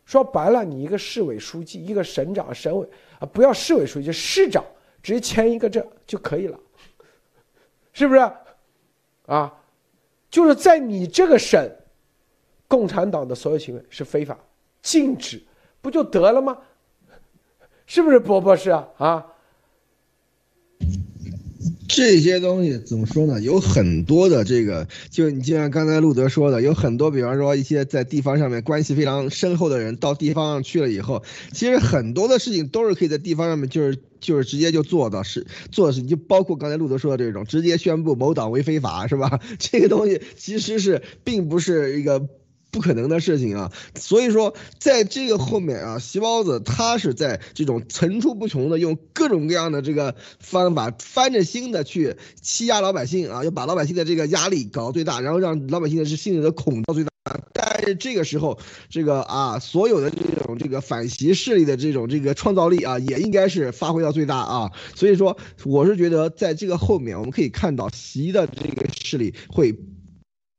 说白了，你一个市委书记、一个省长、省委啊，不要市委书记，市长直接签一个这就可以了，是不是？啊，就是在你这个省，共产党的所有行为是非法，禁止，不就得了吗？是不是，博博士啊？啊？这些东西怎么说呢？有很多的这个，就你就像刚才路德说的，有很多，比方说一些在地方上面关系非常深厚的人，到地方上去了以后，其实很多的事情都是可以在地方上面，就是就是直接就做到是做的事情，就包括刚才路德说的这种，直接宣布某党为非法，是吧？[LAUGHS] 这个东西其实是并不是一个。不可能的事情啊，所以说在这个后面啊，席包子他是在这种层出不穷的用各种各样的这个方法翻着新的去欺压老百姓啊，要把老百姓的这个压力搞到最大，然后让老百姓的是心里的恐到最大。但是这个时候，这个啊，所有的这种这个反袭势力的这种这个创造力啊，也应该是发挥到最大啊。所以说，我是觉得在这个后面，我们可以看到习的这个势力会。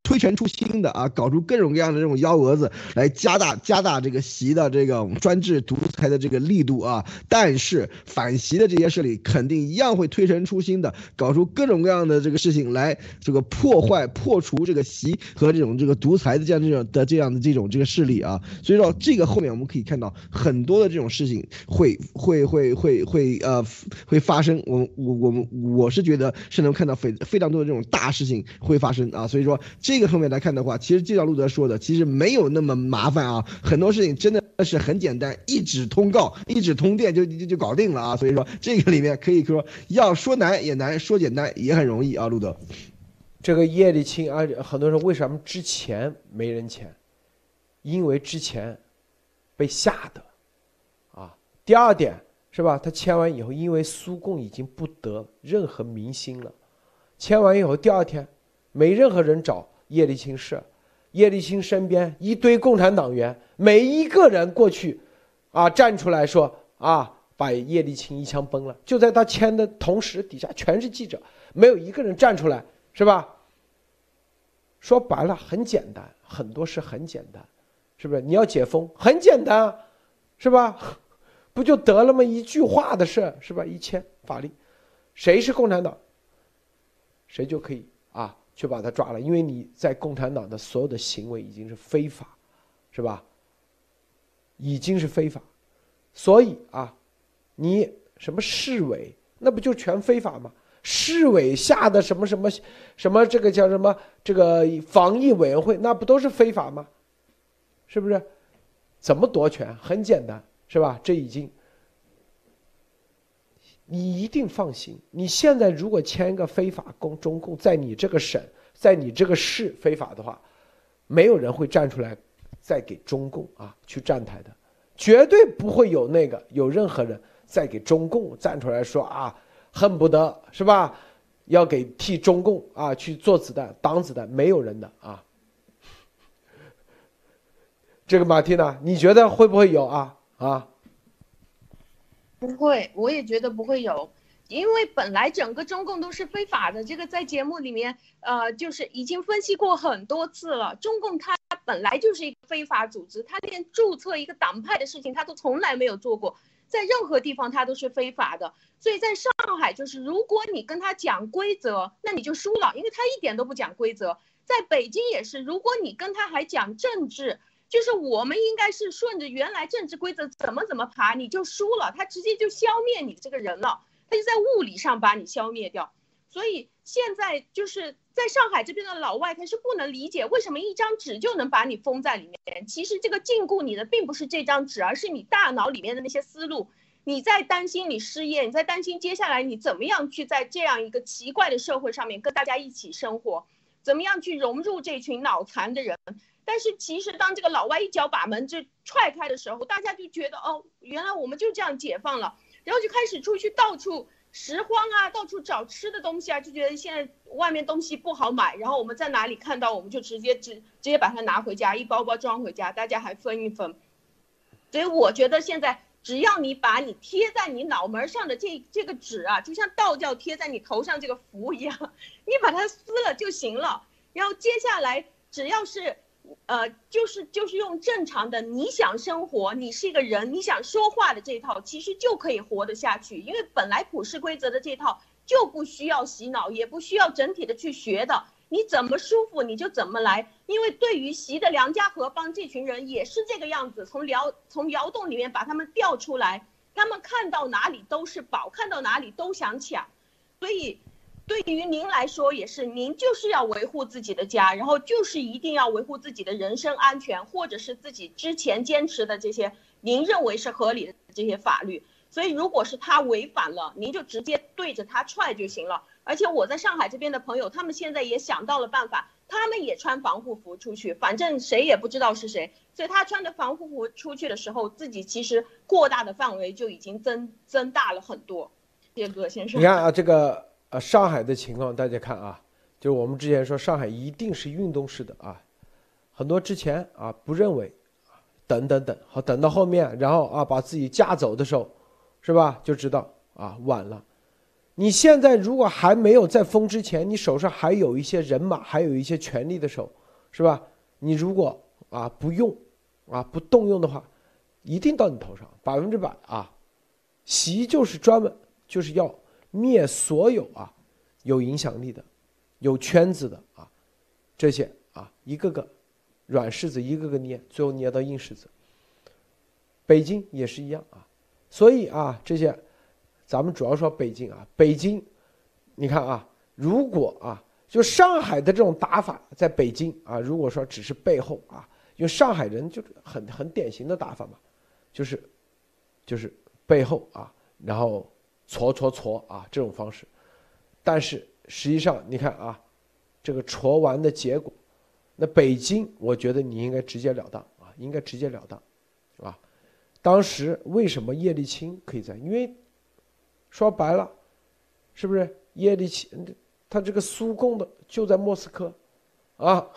推陈出新的啊，搞出各种各样的这种幺蛾子来加大加大这个习的这个专制独裁的这个力度啊，但是反习的这些势力肯定一样会推陈出新的，搞出各种各样的这个事情来，这个破坏破除这个习和这种这个独裁的这样这种的这样的这种这个势力啊，所以说这个后面我们可以看到很多的这种事情会会会会会呃会发生，我我我们我是觉得是能看到非非常多的这种大事情会发生啊，所以说这。这个后面来看的话，其实就像路德说的，其实没有那么麻烦啊，很多事情真的是很简单，一纸通告，一纸通电就就就搞定了啊。所以说这个里面可以说要说难也难，说简单也很容易啊。路德，这个叶利钦啊，很多人为什么之前没人签？因为之前被吓的啊。第二点是吧？他签完以后，因为苏共已经不得任何民心了，签完以后第二天没任何人找。叶利钦是，叶利钦身边一堆共产党员，每一个人过去，啊，站出来说啊，把叶利钦一枪崩了。就在他签的同时，底下全是记者，没有一个人站出来，是吧？说白了，很简单，很多事很简单，是不是？你要解封，很简单，是吧？[LAUGHS] 不就得了吗？一句话的事，是吧？一签法律，谁是共产党，谁就可以。去把他抓了，因为你在共产党的所有的行为已经是非法，是吧？已经是非法，所以啊，你什么市委，那不就全非法吗？市委下的什么什么什么这个叫什么这个防疫委员会，那不都是非法吗？是不是？怎么夺权？很简单，是吧？这已经。你一定放心，你现在如果签一个非法共中共在你这个省，在你这个市非法的话，没有人会站出来再给中共啊去站台的，绝对不会有那个有任何人再给中共站出来说啊，恨不得是吧，要给替中共啊去做子弹挡子弹，没有人的啊。这个马蒂娜，你觉得会不会有啊啊？不会，我也觉得不会有，因为本来整个中共都是非法的。这个在节目里面，呃，就是已经分析过很多次了。中共它本来就是一个非法组织，它连注册一个党派的事情，它都从来没有做过，在任何地方它都是非法的。所以在上海，就是如果你跟他讲规则，那你就输了，因为他一点都不讲规则。在北京也是，如果你跟他还讲政治。就是我们应该是顺着原来政治规则怎么怎么爬，你就输了，他直接就消灭你这个人了，他就在物理上把你消灭掉。所以现在就是在上海这边的老外，他是不能理解为什么一张纸就能把你封在里面。其实这个禁锢你的并不是这张纸，而是你大脑里面的那些思路。你在担心你失业，你在担心接下来你怎么样去在这样一个奇怪的社会上面跟大家一起生活，怎么样去融入这群脑残的人。但是其实，当这个老外一脚把门就踹开的时候，大家就觉得哦，原来我们就这样解放了，然后就开始出去到处拾荒啊，到处找吃的东西啊，就觉得现在外面东西不好买，然后我们在哪里看到，我们就直接直直接把它拿回家，一包包装回家，大家还分一分。所以我觉得现在只要你把你贴在你脑门上的这这个纸啊，就像道教贴在你头上这个符一样，你把它撕了就行了。然后接下来只要是。呃，就是就是用正常的你想生活，你是一个人，你想说话的这一套，其实就可以活得下去。因为本来普世规则的这套就不需要洗脑，也不需要整体的去学的，你怎么舒服你就怎么来。因为对于习的梁家河帮这群人也是这个样子，从辽从窑洞里面把他们调出来，他们看到哪里都是宝，看到哪里都想抢，所以。对于您来说也是，您就是要维护自己的家，然后就是一定要维护自己的人身安全，或者是自己之前坚持的这些您认为是合理的这些法律。所以，如果是他违反了，您就直接对着他踹就行了。而且我在上海这边的朋友，他们现在也想到了办法，他们也穿防护服出去，反正谁也不知道是谁。所以他穿着防护服出去的时候，自己其实过大的范围就已经增增大了很多。谢谢葛先生，你看啊，这个。啊，上海的情况大家看啊，就是我们之前说上海一定是运动式的啊，很多之前啊不认为，等等等，好等到后面，然后啊把自己架走的时候，是吧？就知道啊晚了。你现在如果还没有在封之前，你手上还有一些人马，还有一些权力的时候，是吧？你如果啊不用，啊不动用的话，一定到你头上，百分之百啊。习就是专门就是要。灭所有啊，有影响力的、有圈子的啊，这些啊，一个个软柿子一个个捏，最后捏到硬柿子。北京也是一样啊，所以啊，这些咱们主要说北京啊，北京，你看啊，如果啊，就上海的这种打法，在北京啊，如果说只是背后啊，因为上海人就很很典型的打法嘛，就是就是背后啊，然后。搓搓搓啊，这种方式，但是实际上你看啊，这个搓完的结果，那北京我觉得你应该直截了当啊，应该直截了当，啊，当时为什么叶利钦可以在？因为说白了，是不是叶利钦他这个苏共的就在莫斯科，啊，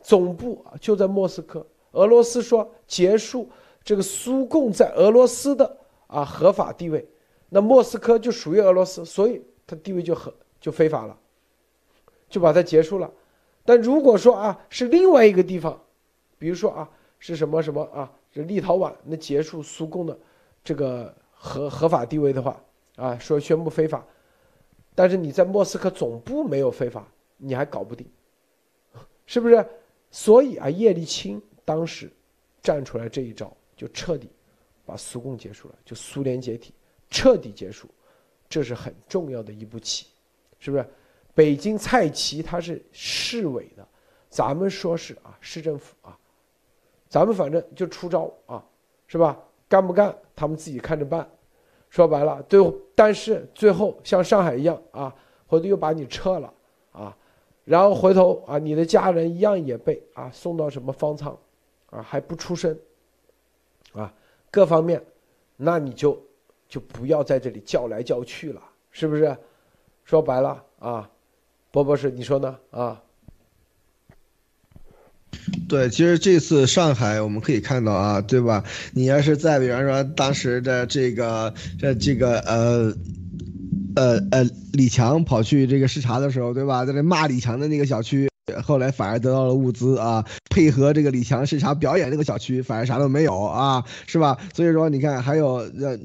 总部就在莫斯科，俄罗斯说结束这个苏共在俄罗斯的啊合法地位。那莫斯科就属于俄罗斯，所以它地位就很就非法了，就把它结束了。但如果说啊是另外一个地方，比如说啊是什么什么啊，这立陶宛那结束苏共的这个合合法地位的话啊，说宣布非法，但是你在莫斯科总部没有非法，你还搞不定，是不是？所以啊，叶利钦当时站出来这一招，就彻底把苏共结束了，就苏联解体。彻底结束，这是很重要的一步棋，是不是？北京蔡奇他是市委的，咱们说是啊市政府啊，咱们反正就出招啊，是吧？干不干他们自己看着办。说白了，最后但是最后像上海一样啊，回头又把你撤了啊，然后回头啊你的家人一样也被啊送到什么方舱，啊还不出声，啊各方面，那你就。就不要在这里叫来叫去了，是不是？说白了啊，波博士，你说呢？啊，对，其实这次上海我们可以看到啊，对吧？你要是在比方说当时的这个这这个呃呃呃李强跑去这个视察的时候，对吧？在这骂李强的那个小区。后来反而得到了物资啊，配合这个李强视察表演，这个小区反而啥都没有啊，是吧？所以说你看，还有呃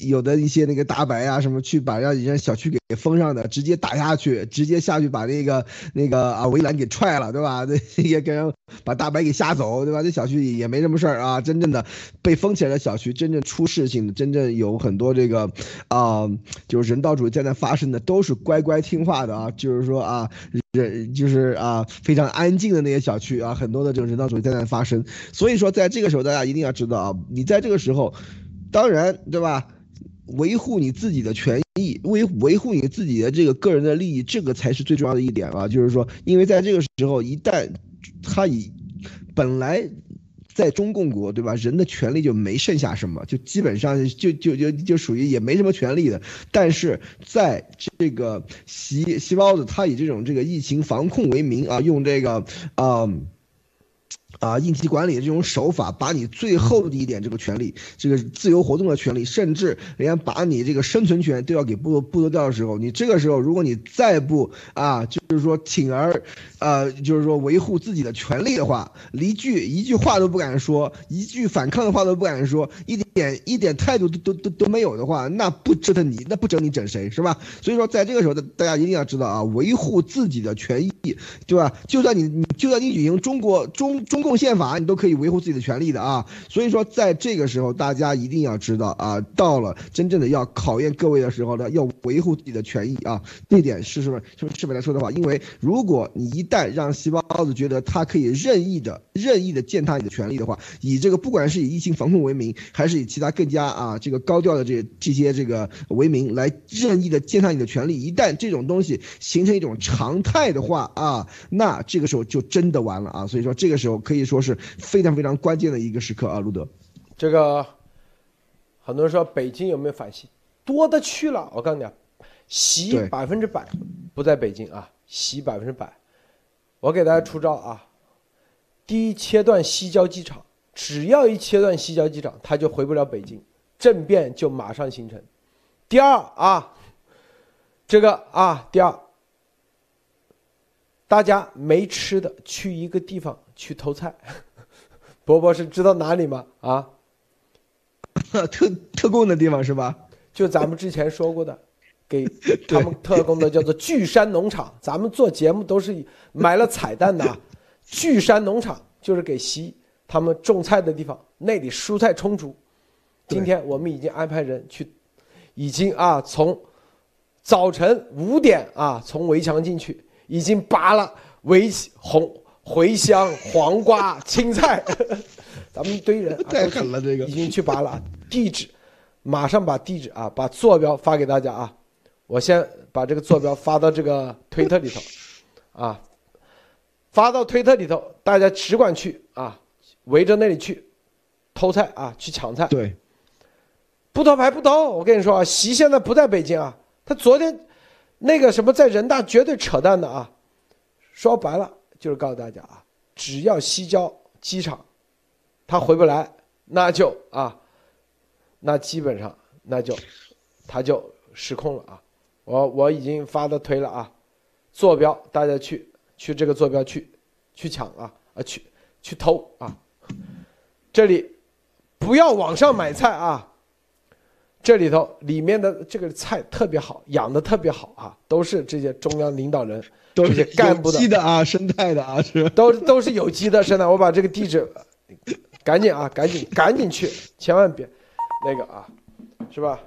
有的一些那个大白啊什么去把让人家小区给封上的，直接打下去，直接下去把那个那个啊围栏给踹了，对吧？[LAUGHS] 对，也给人把大白给吓走，对吧？这小区也没什么事儿啊，真正的被封起来的小区，真正出事情的，真正有很多这个啊，就是人道主义在那发生的，都是乖乖听话的啊，就是说啊。人就是啊，非常安静的那些小区啊，很多的这种人道主义灾难发生。所以说，在这个时候，大家一定要知道啊，你在这个时候，当然对吧，维护你自己的权益，维维护你自己的这个个人的利益，这个才是最重要的一点啊。就是说，因为在这个时候，一旦他以本来。在中共国，对吧？人的权利就没剩下什么，就基本上就就就就属于也没什么权利的。但是在这个习习包子，他以这种这个疫情防控为名啊，用这个啊啊，应急管理这种手法，把你最后的一点这个权利，这个自由活动的权利，甚至连把你这个生存权都要给剥夺剥夺掉的时候，你这个时候，如果你再不啊，就是说铤而，呃，就是说维护自己的权利的话，一句一句话都不敢说，一句反抗的话都不敢说，一点一点态度都都都都没有的话，那不折腾你，那不整你整谁是吧？所以说，在这个时候，大家一定要知道啊，维护自己的权益，对吧？就算你你就算你举行中国中中共宪法，你都可以维护自己的权利的啊。所以说，在这个时候，大家一定要知道啊，到了真正的要考验各位的时候呢，要维护自己的权益啊。这点是是不是是不是是来说的话？因为如果你一旦让细胞子觉得它可以任意的任意的践踏你的权利的话，以这个不管是以疫情防控为名，还是以其他更加啊这个高调的这这些这个为名来任意的践踏你的权利，一旦这种东西形成一种常态的话啊，那这个时候就真的完了啊！所以说这个时候可以说是非常非常关键的一个时刻啊，路德。这个很多人说北京有没有反习？多的去了，我告诉你啊，习对百分之百不在北京啊，习百分之百。我给大家出招啊，第一切断西郊机场，只要一切断西郊机场，他就回不了北京，政变就马上形成。第二啊，这个啊，第二，大家没吃的，去一个地方去偷菜。[LAUGHS] 伯伯是知道哪里吗？啊，[LAUGHS] 特特供的地方是吧？就咱们之前说过的，给 [LAUGHS] 他们特供的叫做巨山农场。咱们做节目都是埋了彩蛋的啊。巨山农场就是给习他们种菜的地方，那里蔬菜充足。今天我们已经安排人去，已经啊从早晨五点啊从围墙进去，已经拔了围红茴香、黄瓜、青菜，[LAUGHS] 咱们一堆人、啊、[LAUGHS] 太狠了这个已经去拔了。地址马上把地址啊，把坐标发给大家啊。我先把这个坐标发到这个推特里头，啊，发到推特里头，大家只管去啊，围着那里去偷菜啊，去抢菜。对，不偷牌不偷，我跟你说啊，习现在不在北京啊，他昨天那个什么在人大绝对扯淡的啊，说白了就是告诉大家啊，只要西郊机场他回不来，那就啊，那基本上那就他就失控了啊。我我已经发的推了啊，坐标大家去去这个坐标去去抢啊啊去去偷啊，这里不要网上买菜啊。这里头里面的这个菜特别好，养的特别好啊，都是这些中央领导人、都是些干部的的啊，生态的啊，是。都都是有机的。生态我把这个地址，赶紧啊，赶紧赶紧去，千万别那个啊，是吧？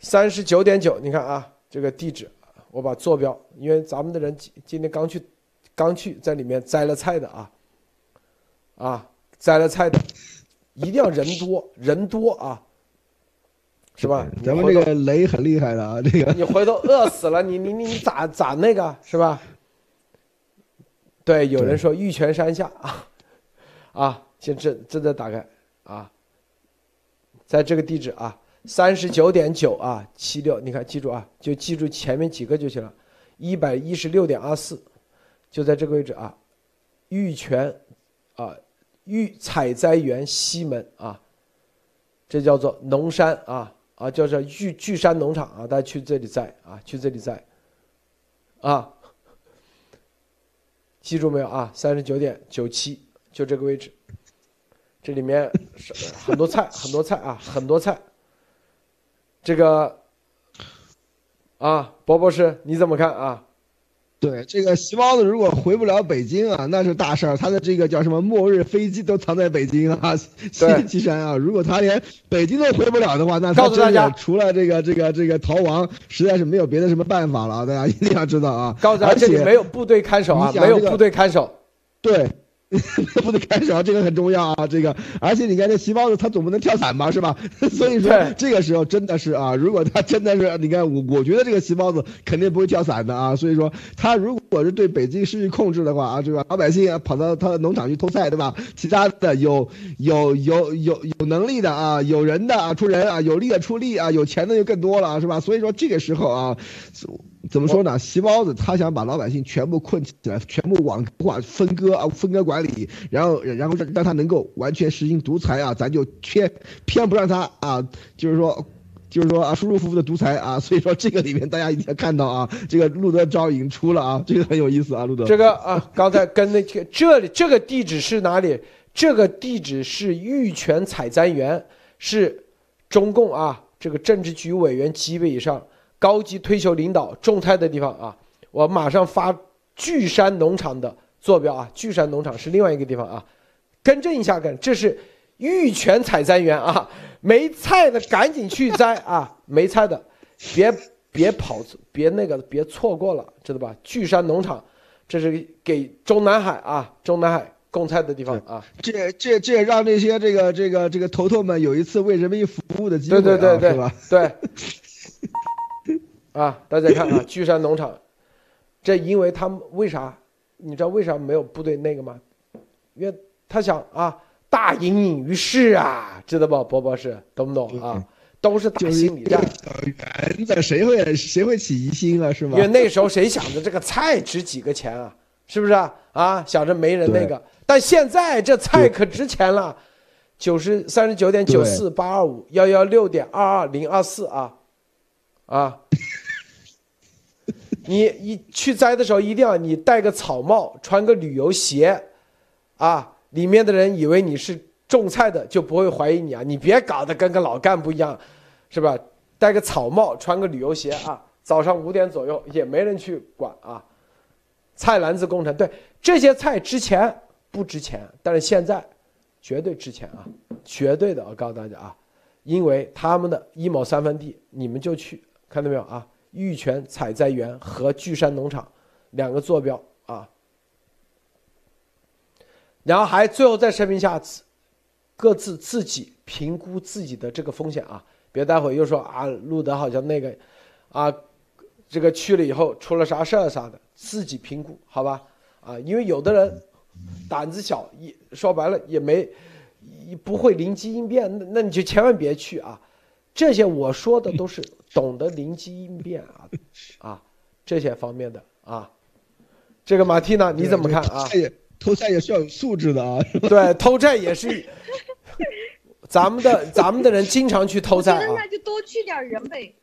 三十九点九，你看啊，这个地址，我把坐标，因为咱们的人今今天刚去，刚去在里面摘了菜的啊，啊，摘了菜的，一定要人多人多啊，是吧？咱们这个雷很厉害的啊，[LAUGHS] 这个你回头饿死了，你你你你咋咋那个是吧？对，有人说玉泉山下啊，啊，先正正在打开啊，在这个地址啊，三十九点九啊，七六，你看记住啊，就记住前面几个就行了，一百一十六点二四，就在这个位置啊，玉泉啊，玉采摘园西门啊，这叫做农山啊啊，叫做玉巨山农场啊，大家去这里摘啊，去这里摘，啊，记住没有啊？三十九点九七，就这个位置，这里面是很多菜，[LAUGHS] 很多菜啊，很多菜。这个啊，博博士你怎么看啊？对这个细胞子如果回不了北京啊，那是大事儿。他的这个叫什么末日飞机都藏在北京啊，对西岐山啊。如果他连北京都回不了的话，那他告诉大家真的除了这个这个这个逃亡，实在是没有别的什么办法了啊。大家一定要知道啊。告诉大家，而且这里没有部队看守啊，这个没有部队看守。对。[LAUGHS] 不能开手，这个很重要啊！这个，而且你看这细胞子，他总不能跳伞吧，是吧？[LAUGHS] 所以说这个时候真的是啊，如果他真的是，你看我我觉得这个细胞子肯定不会跳伞的啊。所以说他如果是对北京失去控制的话啊，这个老百姓啊跑到他的农场去偷菜，对吧？其他的有有有有有能力的啊，有人的啊出人啊，有力的出力啊，有钱的就更多了啊，是吧？所以说这个时候啊。怎么说呢？席包子他想把老百姓全部困起来，全部网管分割啊，分割管理，然后然后让让他能够完全实行独裁啊，咱就偏偏不让他啊，就是说。就是说啊，舒舒服服的独裁啊，所以说这个里面大家一定要看到啊，这个路德招已经出了啊，这个很有意思啊，路德。这个啊，刚才跟那个这里这个地址是哪里？这个地址是玉泉采摘园，是中共啊这个政治局委员级别以上高级退休领导种菜的地方啊。我马上发巨山农场的坐标啊，巨山农场是另外一个地方啊，更正一下，跟这是玉泉采摘园啊。没菜的赶紧去摘啊！没菜的，别别跑，别那个，别错过了，知道吧？巨山农场，这是给中南海啊，中南海供菜的地方啊。这这这让那些这个这个这个头头们有一次为人民服务的机会，对对对对，是吧？[LAUGHS] 对。啊，大家看啊，[COUGHS] 巨山农场，这因为他们为啥？你知道为啥没有部队那个吗？因为他想啊。大隐隐于市啊，知道不，博博士懂不懂啊？都是打心理战。原则谁会谁会起疑心啊？是吗？因为那时候谁想着这个菜值几个钱啊？是不是啊？啊，想着没人那个。但现在这菜可值钱了，九十三十九点九四八二五幺幺六点二二零二四啊啊！你一去摘的时候一定要你戴个草帽，穿个旅游鞋，啊。里面的人以为你是种菜的，就不会怀疑你啊！你别搞得跟个老干部一样，是吧？戴个草帽，穿个旅游鞋啊！早上五点左右也没人去管啊。菜篮子工程，对这些菜之前不值钱，但是现在绝对值钱啊！绝对的，我告诉大家啊，因为他们的一亩三分地，你们就去看到没有啊？玉泉采摘园和巨山农场两个坐标啊。然后还最后再声明一下，各自自己评估自己的这个风险啊，别待会又说啊，路德好像那个，啊，这个去了以后出了啥事儿啥的，自己评估好吧？啊，因为有的人胆子小，也说白了也没，不会灵机应变，那那你就千万别去啊。这些我说的都是懂得灵机应变啊，啊，这些方面的啊。这个马蒂娜你怎么看啊？偷菜也是要有素质的啊！[LAUGHS] 对，偷菜也是，咱们的咱们的人经常去偷菜啊。那就多去点人呗，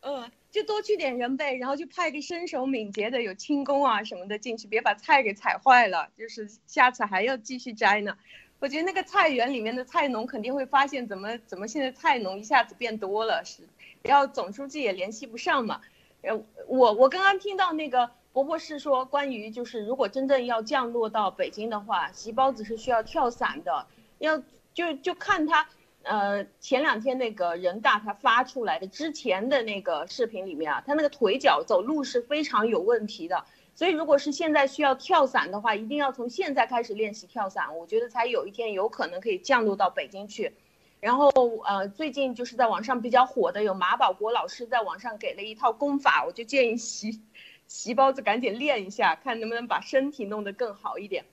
呃，就多去点人呗，然后就派个身手敏捷的、有轻功啊什么的进去，别把菜给踩坏了。就是下次还要继续摘呢。我觉得那个菜园里面的菜农肯定会发现，怎么怎么现在菜农一下子变多了，是，然后总书记也联系不上嘛。呃，我我刚刚听到那个。伯伯是说，关于就是如果真正要降落到北京的话，席包子是需要跳伞的，要就就看他，呃，前两天那个人大他发出来的之前的那个视频里面啊，他那个腿脚走路是非常有问题的，所以如果是现在需要跳伞的话，一定要从现在开始练习跳伞，我觉得才有一天有可能可以降落到北京去。然后呃，最近就是在网上比较火的有马保国老师在网上给了一套功法，我就建议习，习包子赶紧练一下，看能不能把身体弄得更好一点。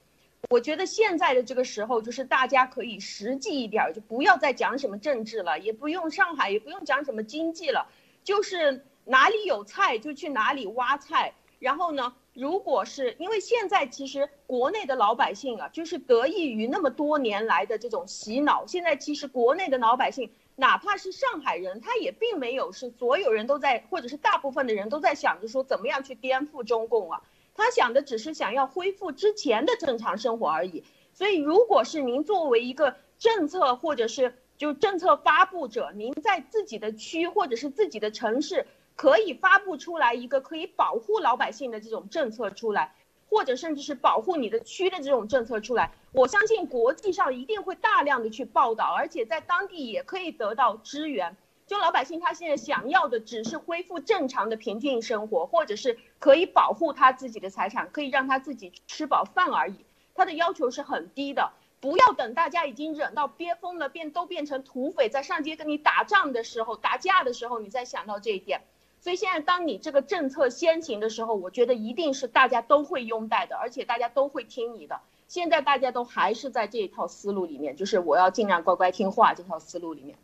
我觉得现在的这个时候，就是大家可以实际一点，就不要再讲什么政治了，也不用上海，也不用讲什么经济了，就是哪里有菜就去哪里挖菜。然后呢，如果是因为现在其实国内的老百姓啊，就是得益于那么多年来的这种洗脑，现在其实国内的老百姓。哪怕是上海人，他也并没有是所有人都在，或者是大部分的人都在想着说怎么样去颠覆中共啊。他想的只是想要恢复之前的正常生活而已。所以，如果是您作为一个政策或者是就政策发布者，您在自己的区或者是自己的城市可以发布出来一个可以保护老百姓的这种政策出来。或者甚至是保护你的区的这种政策出来，我相信国际上一定会大量的去报道，而且在当地也可以得到支援。就老百姓他现在想要的只是恢复正常的平静生活，或者是可以保护他自己的财产，可以让他自己吃饱饭而已。他的要求是很低的，不要等大家已经忍到憋疯了，变都变成土匪在上街跟你打仗的时候、打架的时候，你再想到这一点。所以现在，当你这个政策先行的时候，我觉得一定是大家都会拥戴的，而且大家都会听你的。现在大家都还是在这一套思路里面，就是我要尽量乖乖听话这套思路里面。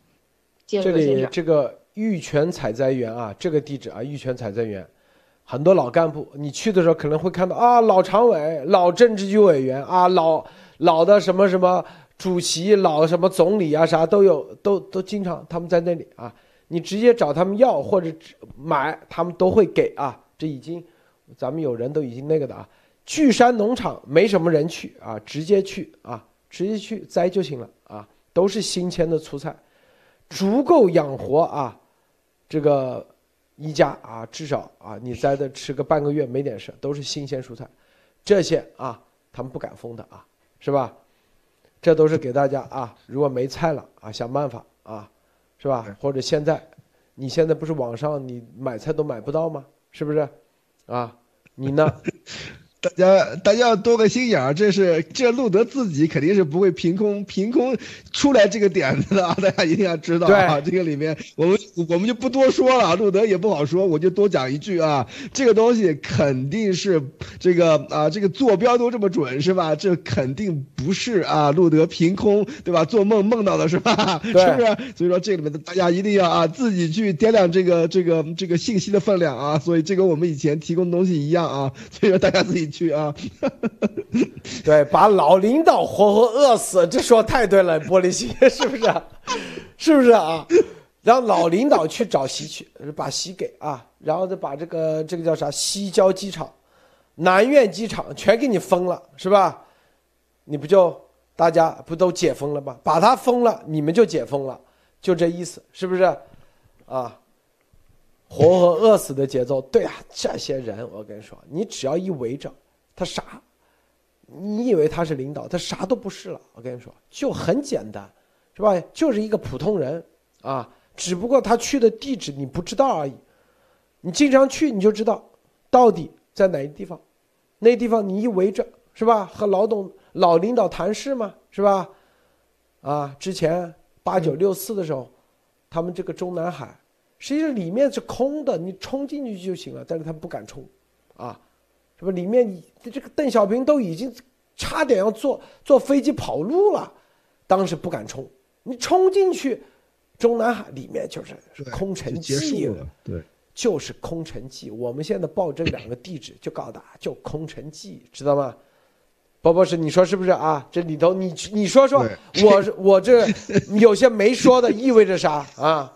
这里这个玉泉采摘园啊，这个地址啊，玉泉采摘园，很多老干部，你去的时候可能会看到啊，老常委、老政治局委员啊，老老的什么什么主席、老什么总理啊，啥都有，都都经常他们在那里啊。你直接找他们要或者买，他们都会给啊。这已经，咱们有人都已经那个的啊。巨山农场没什么人去啊，直接去啊，直接去摘就行了啊，都是新鲜的蔬菜，足够养活啊，这个一家啊，至少啊，你摘的吃个半个月没点事，都是新鲜蔬菜，这些啊，他们不敢封的啊，是吧？这都是给大家啊，如果没菜了啊，想办法啊。是吧？或者现在，你现在不是网上你买菜都买不到吗？是不是？啊，你呢？[LAUGHS] 大家，大家要多个心眼儿，这是这路德自己肯定是不会凭空凭空出来这个点子的啊！[LAUGHS] 大家一定要知道啊，这个里面我们我们就不多说了，路德也不好说，我就多讲一句啊，这个东西肯定是这个啊，这个坐标都这么准是吧？这肯定不是啊，路德凭空对吧？做梦梦到的是吧？是不是？所以说这里面的大家一定要啊，自己去掂量这个这个这个信息的分量啊。所以这跟我们以前提供的东西一样啊，所以说大家自己。去啊！[LAUGHS] 对，把老领导活活饿死，这说太对了，[LAUGHS] 玻璃心是不是？是不是啊？让老领导去找席去，把席给啊，然后再把这个这个叫啥西郊机场、南苑机场全给你封了，是吧？你不就大家不都解封了吗？把它封了，你们就解封了，就这意思，是不是？啊？活活饿死的节奏，对啊，这些人我跟你说，你只要一围着。他啥？你以为他是领导？他啥都不是了。我跟你说，就很简单，是吧？就是一个普通人啊，只不过他去的地址你不知道而已。你经常去，你就知道到底在哪个地方。那地方你一围着，是吧？和老董、老领导谈事嘛，是吧？啊，之前八九六四的时候，他们这个中南海，实际上里面是空的，你冲进去就行了，但是他不敢冲，啊。是不里面这个邓小平都已经差点要坐坐飞机跑路了，当时不敢冲，你冲进去，中南海里面就是空城计了，对，就是空城计。我们现在报这两个地址就告诉就空城计，知道吗？包博士，你说是不是啊？这里头你你说说，我我这有些没说的意味着啥啊？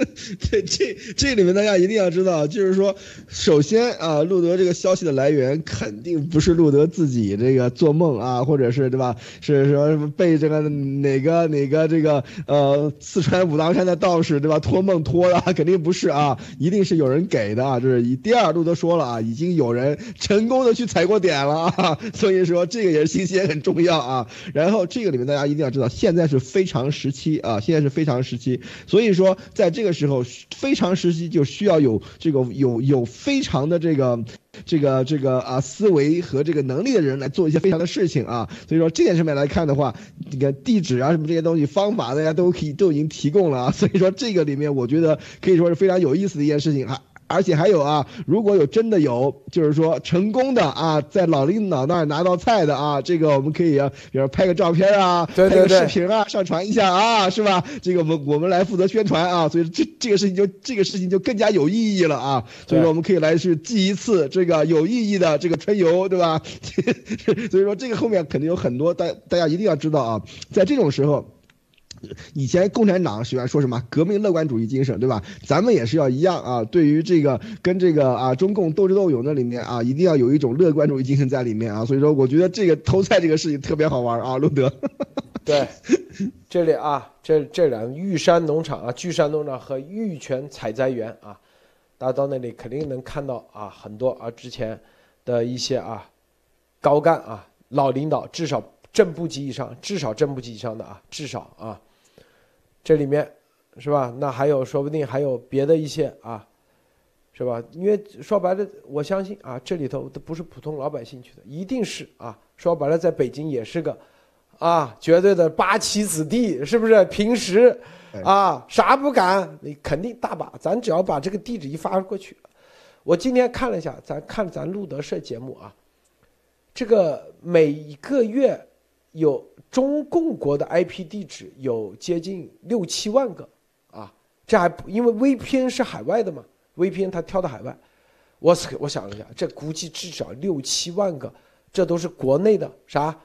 [LAUGHS] 这这这里面大家一定要知道，就是说，首先啊，路德这个消息的来源肯定不是路德自己这个做梦啊，或者是对吧？是说被这个哪个哪个这个呃四川武当山的道士对吧托梦托的，肯定不是啊，一定是有人给的啊。就是以第二，路德说了啊，已经有人成功的去踩过点了啊，[LAUGHS] 所以说这个也是信息也很重要啊。然后这个里面大家一定要知道，现在是非常时期啊，现在是非常时期，所以说在这个。时候非常时期就需要有这个有有非常的这个这个这个啊思维和这个能力的人来做一些非常的事情啊，所以说这点上面来看的话，这个地址啊什么这些东西方法大家都可以都已经提供了啊，所以说这个里面我觉得可以说是非常有意思的一件事情啊。而且还有啊，如果有真的有，就是说成功的啊，在老领导那儿拿到菜的啊，这个我们可以，比如拍个照片啊，拍个视频啊，上传一下啊，是吧？这个我们我们来负责宣传啊，所以这这个事情就这个事情就更加有意义了啊。所以说我们可以来去记一次这个有意义的这个春游，对吧？[LAUGHS] 所以说这个后面肯定有很多大大家一定要知道啊，在这种时候。以前共产党喜欢说什么革命乐观主义精神，对吧？咱们也是要一样啊。对于这个跟这个啊中共斗智斗勇的里面啊，一定要有一种乐观主义精神在里面啊。所以说，我觉得这个偷菜这个事情特别好玩啊，路德。[LAUGHS] 对，这里啊，这这两玉山农场啊，巨山农场和玉泉采摘园啊，大家到那里肯定能看到啊很多啊之前的一些啊高干啊老领导，至少正部级以上，至少正部级以上的啊，至少啊。这里面，是吧？那还有，说不定还有别的一些啊，是吧？因为说白了，我相信啊，这里头都不是普通老百姓去的，一定是啊。说白了，在北京也是个啊，绝对的八旗子弟，是不是？平时啊，啥不敢，你肯定大把。咱只要把这个地址一发过去，我今天看了一下，咱看咱路德社节目啊，这个每个月有。中共国的 IP 地址有接近六七万个，啊，这还不因为 VPN 是海外的嘛，VPN 它跳到海外，我我想了一下，这估计至少六七万个，这都是国内的啥，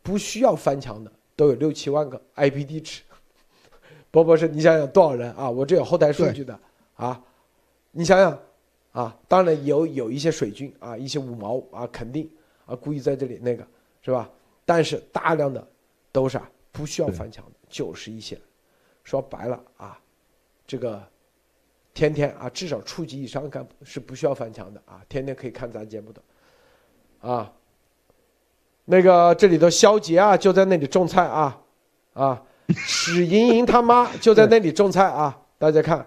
不需要翻墙的，都有六七万个 IP 地址。波波是，你想想多少人啊？我这有后台数据的啊，你想想啊，当然有有一些水军啊，一些五毛啊，肯定啊故意在这里那个是吧？但是大量的都是啊不需要翻墙的，就是一些说白了啊，这个天天啊至少处级以上干部是不需要翻墙的啊，天天可以看咱节目的啊。那个这里头肖杰啊就在那里种菜啊啊。史莹莹他妈就在那里种菜啊！大家看，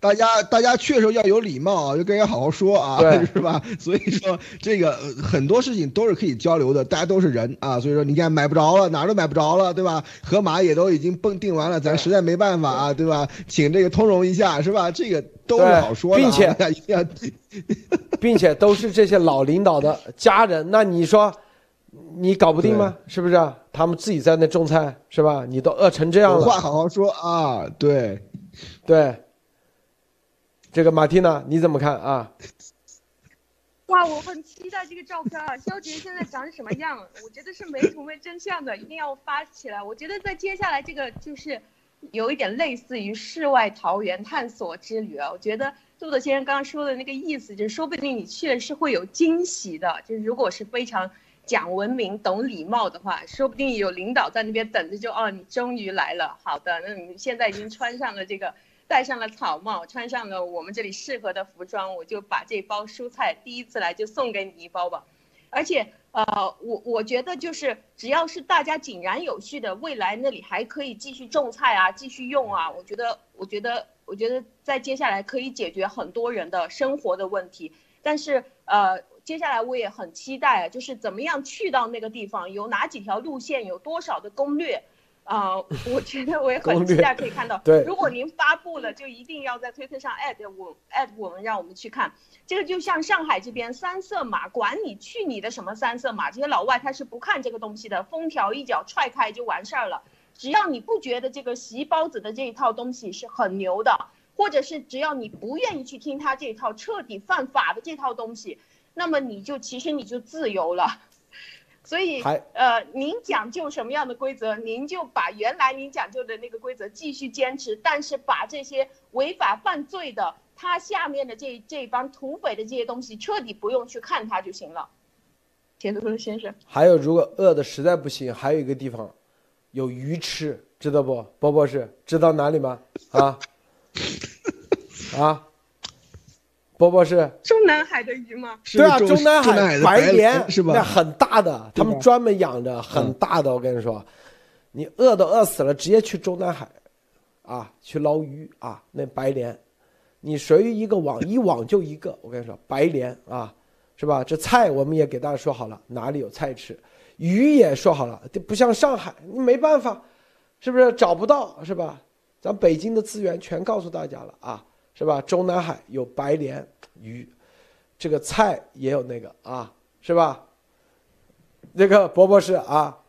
大家大家去的时候要有礼貌啊，就跟人好好说啊，[LAUGHS] 是吧？所以说这个很多事情都是可以交流的，大家都是人啊。所以说你看买不着了，哪儿都买不着了，对吧？河马也都已经蹦定完了，咱实在没办法啊，对吧？请这个通融一下，是吧？这个都是好说的，并且 [LAUGHS] 并且都是这些老领导的家人，那你说？你搞不定吗？是不是？他们自己在那种菜，是吧？你都饿成这样了，话好好说啊！对，对。这个马蒂娜，你怎么看啊？哇，我很期待这个照片啊！肖杰现在长什么样？我觉得是没图没真相的，一定要发起来。我觉得在接下来这个就是有一点类似于世外桃源探索之旅啊！我觉得杜德先生刚刚说的那个意思，就是说不定你去了是会有惊喜的，就是如果是非常。讲文明、懂礼貌的话，说不定有领导在那边等着，就哦，你终于来了。好的，那你现在已经穿上了这个，戴上了草帽，穿上了我们这里适合的服装，我就把这包蔬菜第一次来就送给你一包吧。而且，呃，我我觉得就是只要是大家井然有序的，未来那里还可以继续种菜啊，继续用啊。我觉得，我觉得，我觉得在接下来可以解决很多人的生活的问题。但是，呃。接下来我也很期待，就是怎么样去到那个地方，有哪几条路线，有多少的攻略，啊，我觉得我也很期待可以看到。对，如果您发布了，就一定要在推特上艾特我，艾特我们，让我们去看。这个就像上海这边三色码，管你去你的什么三色码，这些老外他是不看这个东西的，封条一脚踹开就完事儿了。只要你不觉得这个洗衣包子的这一套东西是很牛的，或者是只要你不愿意去听他这一套彻底犯法的这套东西。那么你就其实你就自由了，所以呃，您讲究什么样的规则，您就把原来您讲究的那个规则继续坚持，但是把这些违法犯罪的他下面的这这帮土匪的这些东西彻底不用去看他就行了。铁墩墩先生，还有如果饿的实在不行，还有一个地方有鱼吃，知道不？波波是知道哪里吗？啊啊。波波是中南海的鱼吗？对啊，中南海白鲢是吧？那很大的，他们专门养着很大的。我跟你说，你饿都饿死了，直接去中南海，啊，去捞鱼啊，那白鲢，你随一个网 [LAUGHS] 一网就一个。我跟你说，白鲢啊，是吧？这菜我们也给大家说好了，哪里有菜吃，鱼也说好了，不像上海，你没办法，是不是找不到是吧？咱北京的资源全告诉大家了啊。是吧？中南海有白鲢鱼，这个菜也有那个啊，是吧？那个伯伯是啊。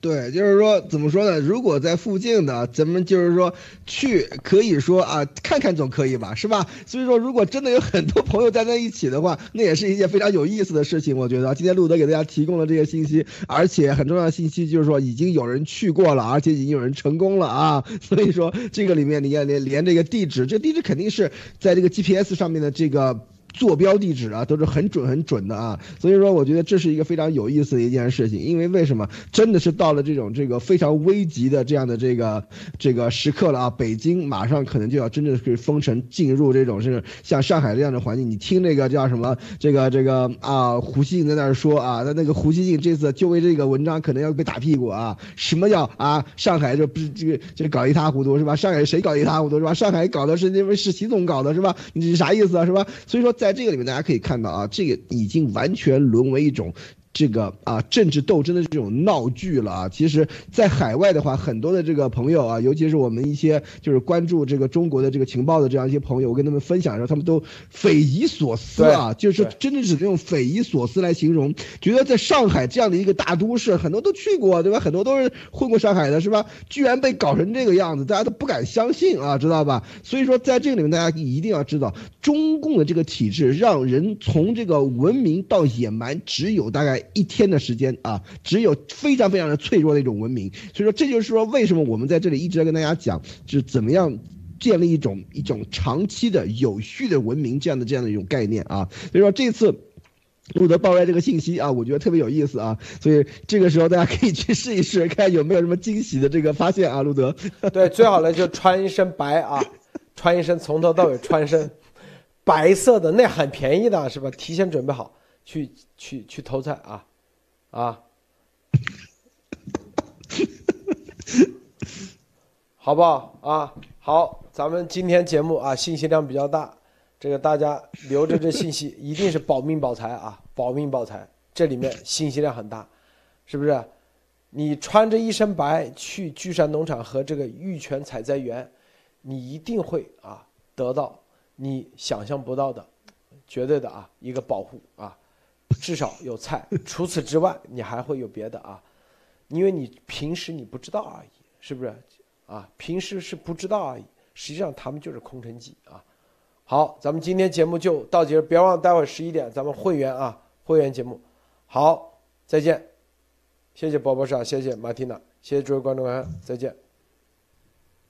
对，就是说，怎么说呢？如果在附近的，咱们就是说去，可以说啊，看看总可以吧，是吧？所以说，如果真的有很多朋友站在一起的话，那也是一件非常有意思的事情。我觉得今天路德给大家提供了这些信息，而且很重要的信息就是说，已经有人去过了，而且已经有人成功了啊。所以说，这个里面你看连连这个地址，这地址肯定是在这个 GPS 上面的这个。坐标地址啊，都是很准很准的啊，所以说我觉得这是一个非常有意思的一件事情，因为为什么真的是到了这种这个非常危急的这样的这个这个时刻了啊？北京马上可能就要真正是封城，进入这种是像上海这样的环境。你听那个叫什么这个这个啊，胡锡进在那儿说啊，那那个胡锡进这次就为这个文章可能要被打屁股啊？什么叫啊？上海这不是这个这搞一塌糊涂是吧？上海谁搞一塌糊涂是吧？上海搞的是因为是习总搞的是吧？你啥意思啊是吧？所以说。在这个里面，大家可以看到啊，这个已经完全沦为一种这个啊政治斗争的这种闹剧了啊。其实，在海外的话，很多的这个朋友啊，尤其是我们一些就是关注这个中国的这个情报的这样一些朋友，我跟他们分享的时候，他们都匪夷所思啊，就是真的只能用匪夷所思来形容，觉得在上海这样的一个大都市，很多都去过，对吧？很多都是混过上海的，是吧？居然被搞成这个样子，大家都不敢相信啊，知道吧？所以说，在这个里面，大家一定要知道，中共的这个体制让人从这个文明到野蛮，只有大概一天的时间啊，只有非常非常的脆弱的一种文明。所以说，这就是说，为什么我们在这里一直在跟大家讲，就是怎么样建立一种一种长期的有序的文明这样的这样的一种概念啊。所以说，这次。路德爆出来这个信息啊，我觉得特别有意思啊，所以这个时候大家可以去试一试，看有没有什么惊喜的这个发现啊，路德。[LAUGHS] 对，最好呢就穿一身白啊，穿一身从头到尾穿一身白色的，那很便宜的是吧？提前准备好去去去偷菜啊啊，好不好啊？好，咱们今天节目啊信息量比较大。这个大家留着这信息，一定是保命保财啊，保命保财。这里面信息量很大，是不是？你穿着一身白去聚山农场和这个玉泉采摘园，你一定会啊得到你想象不到的，绝对的啊一个保护啊，至少有菜。除此之外，你还会有别的啊，因为你平时你不知道而已，是不是？啊，平时是不知道而已，实际上他们就是空城计啊。好，咱们今天节目就到这，别忘待会儿十一点咱们会员啊，会员节目。好，再见，谢谢宝宝莎，谢谢马蒂娜，谢谢诸位观众朋友，再见。